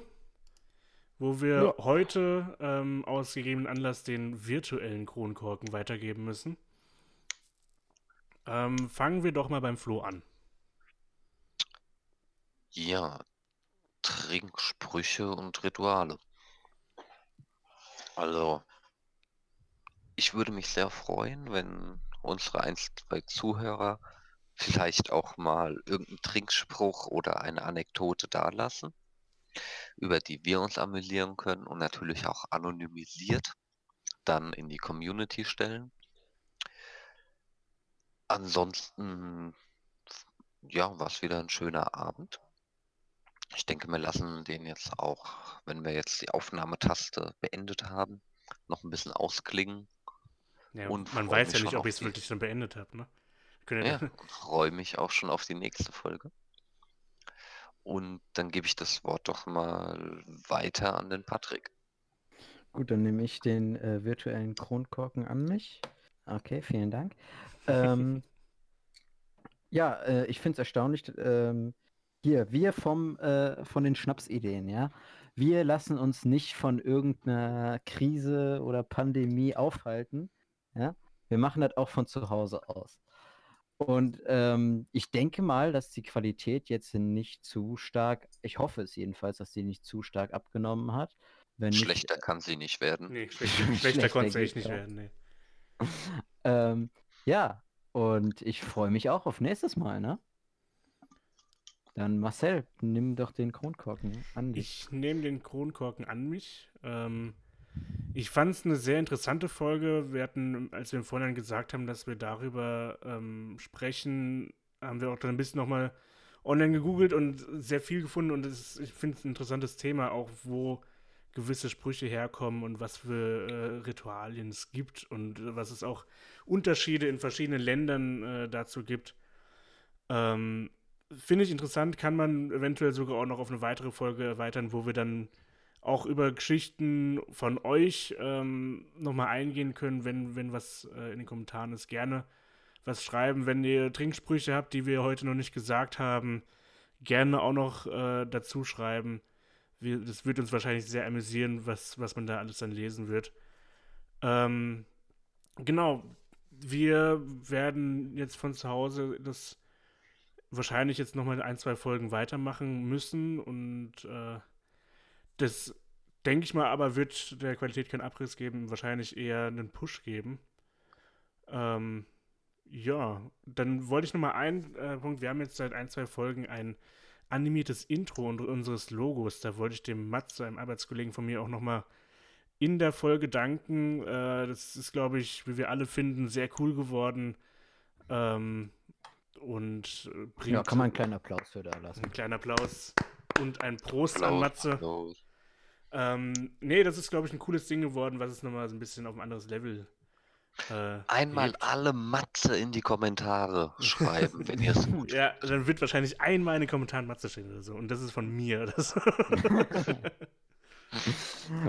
wo wir Ja. heute ähm, aus gegebenen Anlass den virtuellen Kronkorken weitergeben müssen. Ähm, fangen wir doch mal beim Flo an. Ja, Trinksprüche und Rituale. Also, ich würde mich sehr freuen, wenn unsere ein, zwei Zuhörer vielleicht auch mal irgendeinen Trinkspruch oder eine Anekdote dalassen, über die wir uns amüsieren können und natürlich auch anonymisiert dann in die Community stellen. Ansonsten, ja, war es wieder ein schöner Abend. Ich denke, wir lassen den jetzt auch, wenn wir jetzt die Aufnahmetaste beendet haben, noch ein bisschen ausklingen. Ja, Und man weiß ja nicht, ob ich es wirklich schon beendet habe, ne? Ja, ja, freue mich auch schon auf die nächste Folge. Und dann gebe ich das Wort doch mal weiter an den Patrick. Gut, dann nehme ich den äh, virtuellen Kronkorken an mich. Okay, vielen Dank. Ähm, ja, äh, ich finde es erstaunlich. Ähm, hier, wir vom, äh, von den Schnapsideen, ja. Wir lassen uns nicht von irgendeiner Krise oder Pandemie aufhalten. Ja? Wir machen das auch von zu Hause aus. Und ähm, ich denke mal, dass die Qualität jetzt nicht zu stark, ich hoffe es jedenfalls, dass die nicht zu stark abgenommen hat. Wenn nicht, Schlechter kann sie nicht werden. Nee, schlechter, schlechter Schlechter konnte es echt nicht auch. werden, nee. Ähm, ja, und ich freue mich auch auf nächstes Mal, ne? Dann Marcel, nimm doch den Kronkorken an dich. Ich nehme den Kronkorken an mich. Ähm, ich fand es eine sehr interessante Folge. Wir hatten, als wir im Vorhinein gesagt haben, dass wir darüber ähm, sprechen, haben wir auch dann ein bisschen nochmal online gegoogelt und sehr viel gefunden. Und ist, ich finde es ein interessantes Thema, auch wo gewisse Sprüche herkommen und was für äh, Ritualien es gibt und äh, was es auch Unterschiede in verschiedenen Ländern äh, dazu gibt. Ähm, finde ich interessant, kann man eventuell sogar auch noch auf eine weitere Folge erweitern, wo wir dann auch über Geschichten von euch ähm, nochmal eingehen können, wenn, wenn was äh, in den Kommentaren ist. Gerne was schreiben, wenn ihr Trinksprüche habt, die wir heute noch nicht gesagt haben. Gerne auch noch äh, dazu schreiben. Wir, das wird uns wahrscheinlich sehr amüsieren, was, was man da alles dann lesen wird. Ähm, genau, wir werden jetzt von zu Hause das wahrscheinlich jetzt nochmal ein, zwei Folgen weitermachen müssen und äh, das denke ich mal aber wird der Qualität keinen Abriss geben, wahrscheinlich eher einen Push geben. Ähm, ja, dann wollte ich nochmal einen äh, Punkt, wir haben jetzt seit ein, zwei Folgen ein animiertes Intro unseres Logos, da wollte ich dem Matze, einem Arbeitskollegen von mir, auch nochmal in der Folge danken. Äh, das ist, glaube ich, wie wir alle finden, sehr cool geworden. Ähm, und äh, bringt. Ja, kann man einen kleinen Applaus für da lassen. Ein kleiner Applaus und ein Prost Applaus, an Matze. Applaus. Ähm, nee, das ist, glaube ich, ein cooles Ding geworden, was es nochmal so ein bisschen auf ein anderes Level. Äh, Einmal hebt. alle Matze in die Kommentare schreiben, wenn ihr es tut. Ja, dann wird wahrscheinlich einmal in den Kommentaren Matze stehen oder so. Und das ist von mir. Das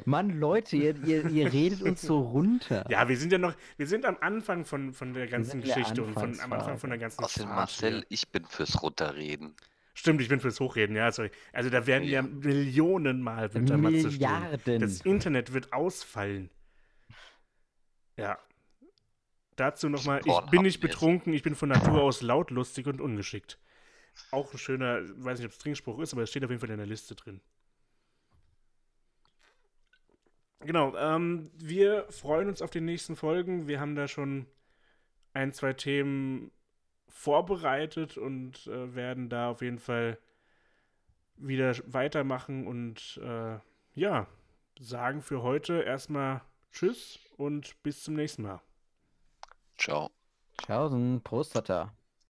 Mann, Leute, ihr, ihr, ihr, redet uns so runter. Ja, wir sind ja noch, wir sind am Anfang von, von der ganzen Geschichte und von, am Anfang von der ganzen Außerdem Marcel, ich bin fürs Runterreden. Stimmt, ich bin fürs Hochreden, ja, sorry. Also da werden ja, Millionen Mal Milliarden. Das Internet wird ausfallen. Ja. Dazu nochmal, ich bin nicht betrunken, ich bin von Natur aus lautlustig und ungeschickt. Auch ein schöner, weiß nicht, ob es Trinkspruch ist, aber es steht auf jeden Fall in der Liste drin. Genau, ähm, wir freuen uns auf die nächsten Folgen. Wir haben da schon ein, zwei Themen vorbereitet und äh, werden da auf jeden Fall wieder weitermachen und äh, ja, sagen für heute erstmal Tschüss und bis zum nächsten Mal. Ciao. Tschaußen, Prostata.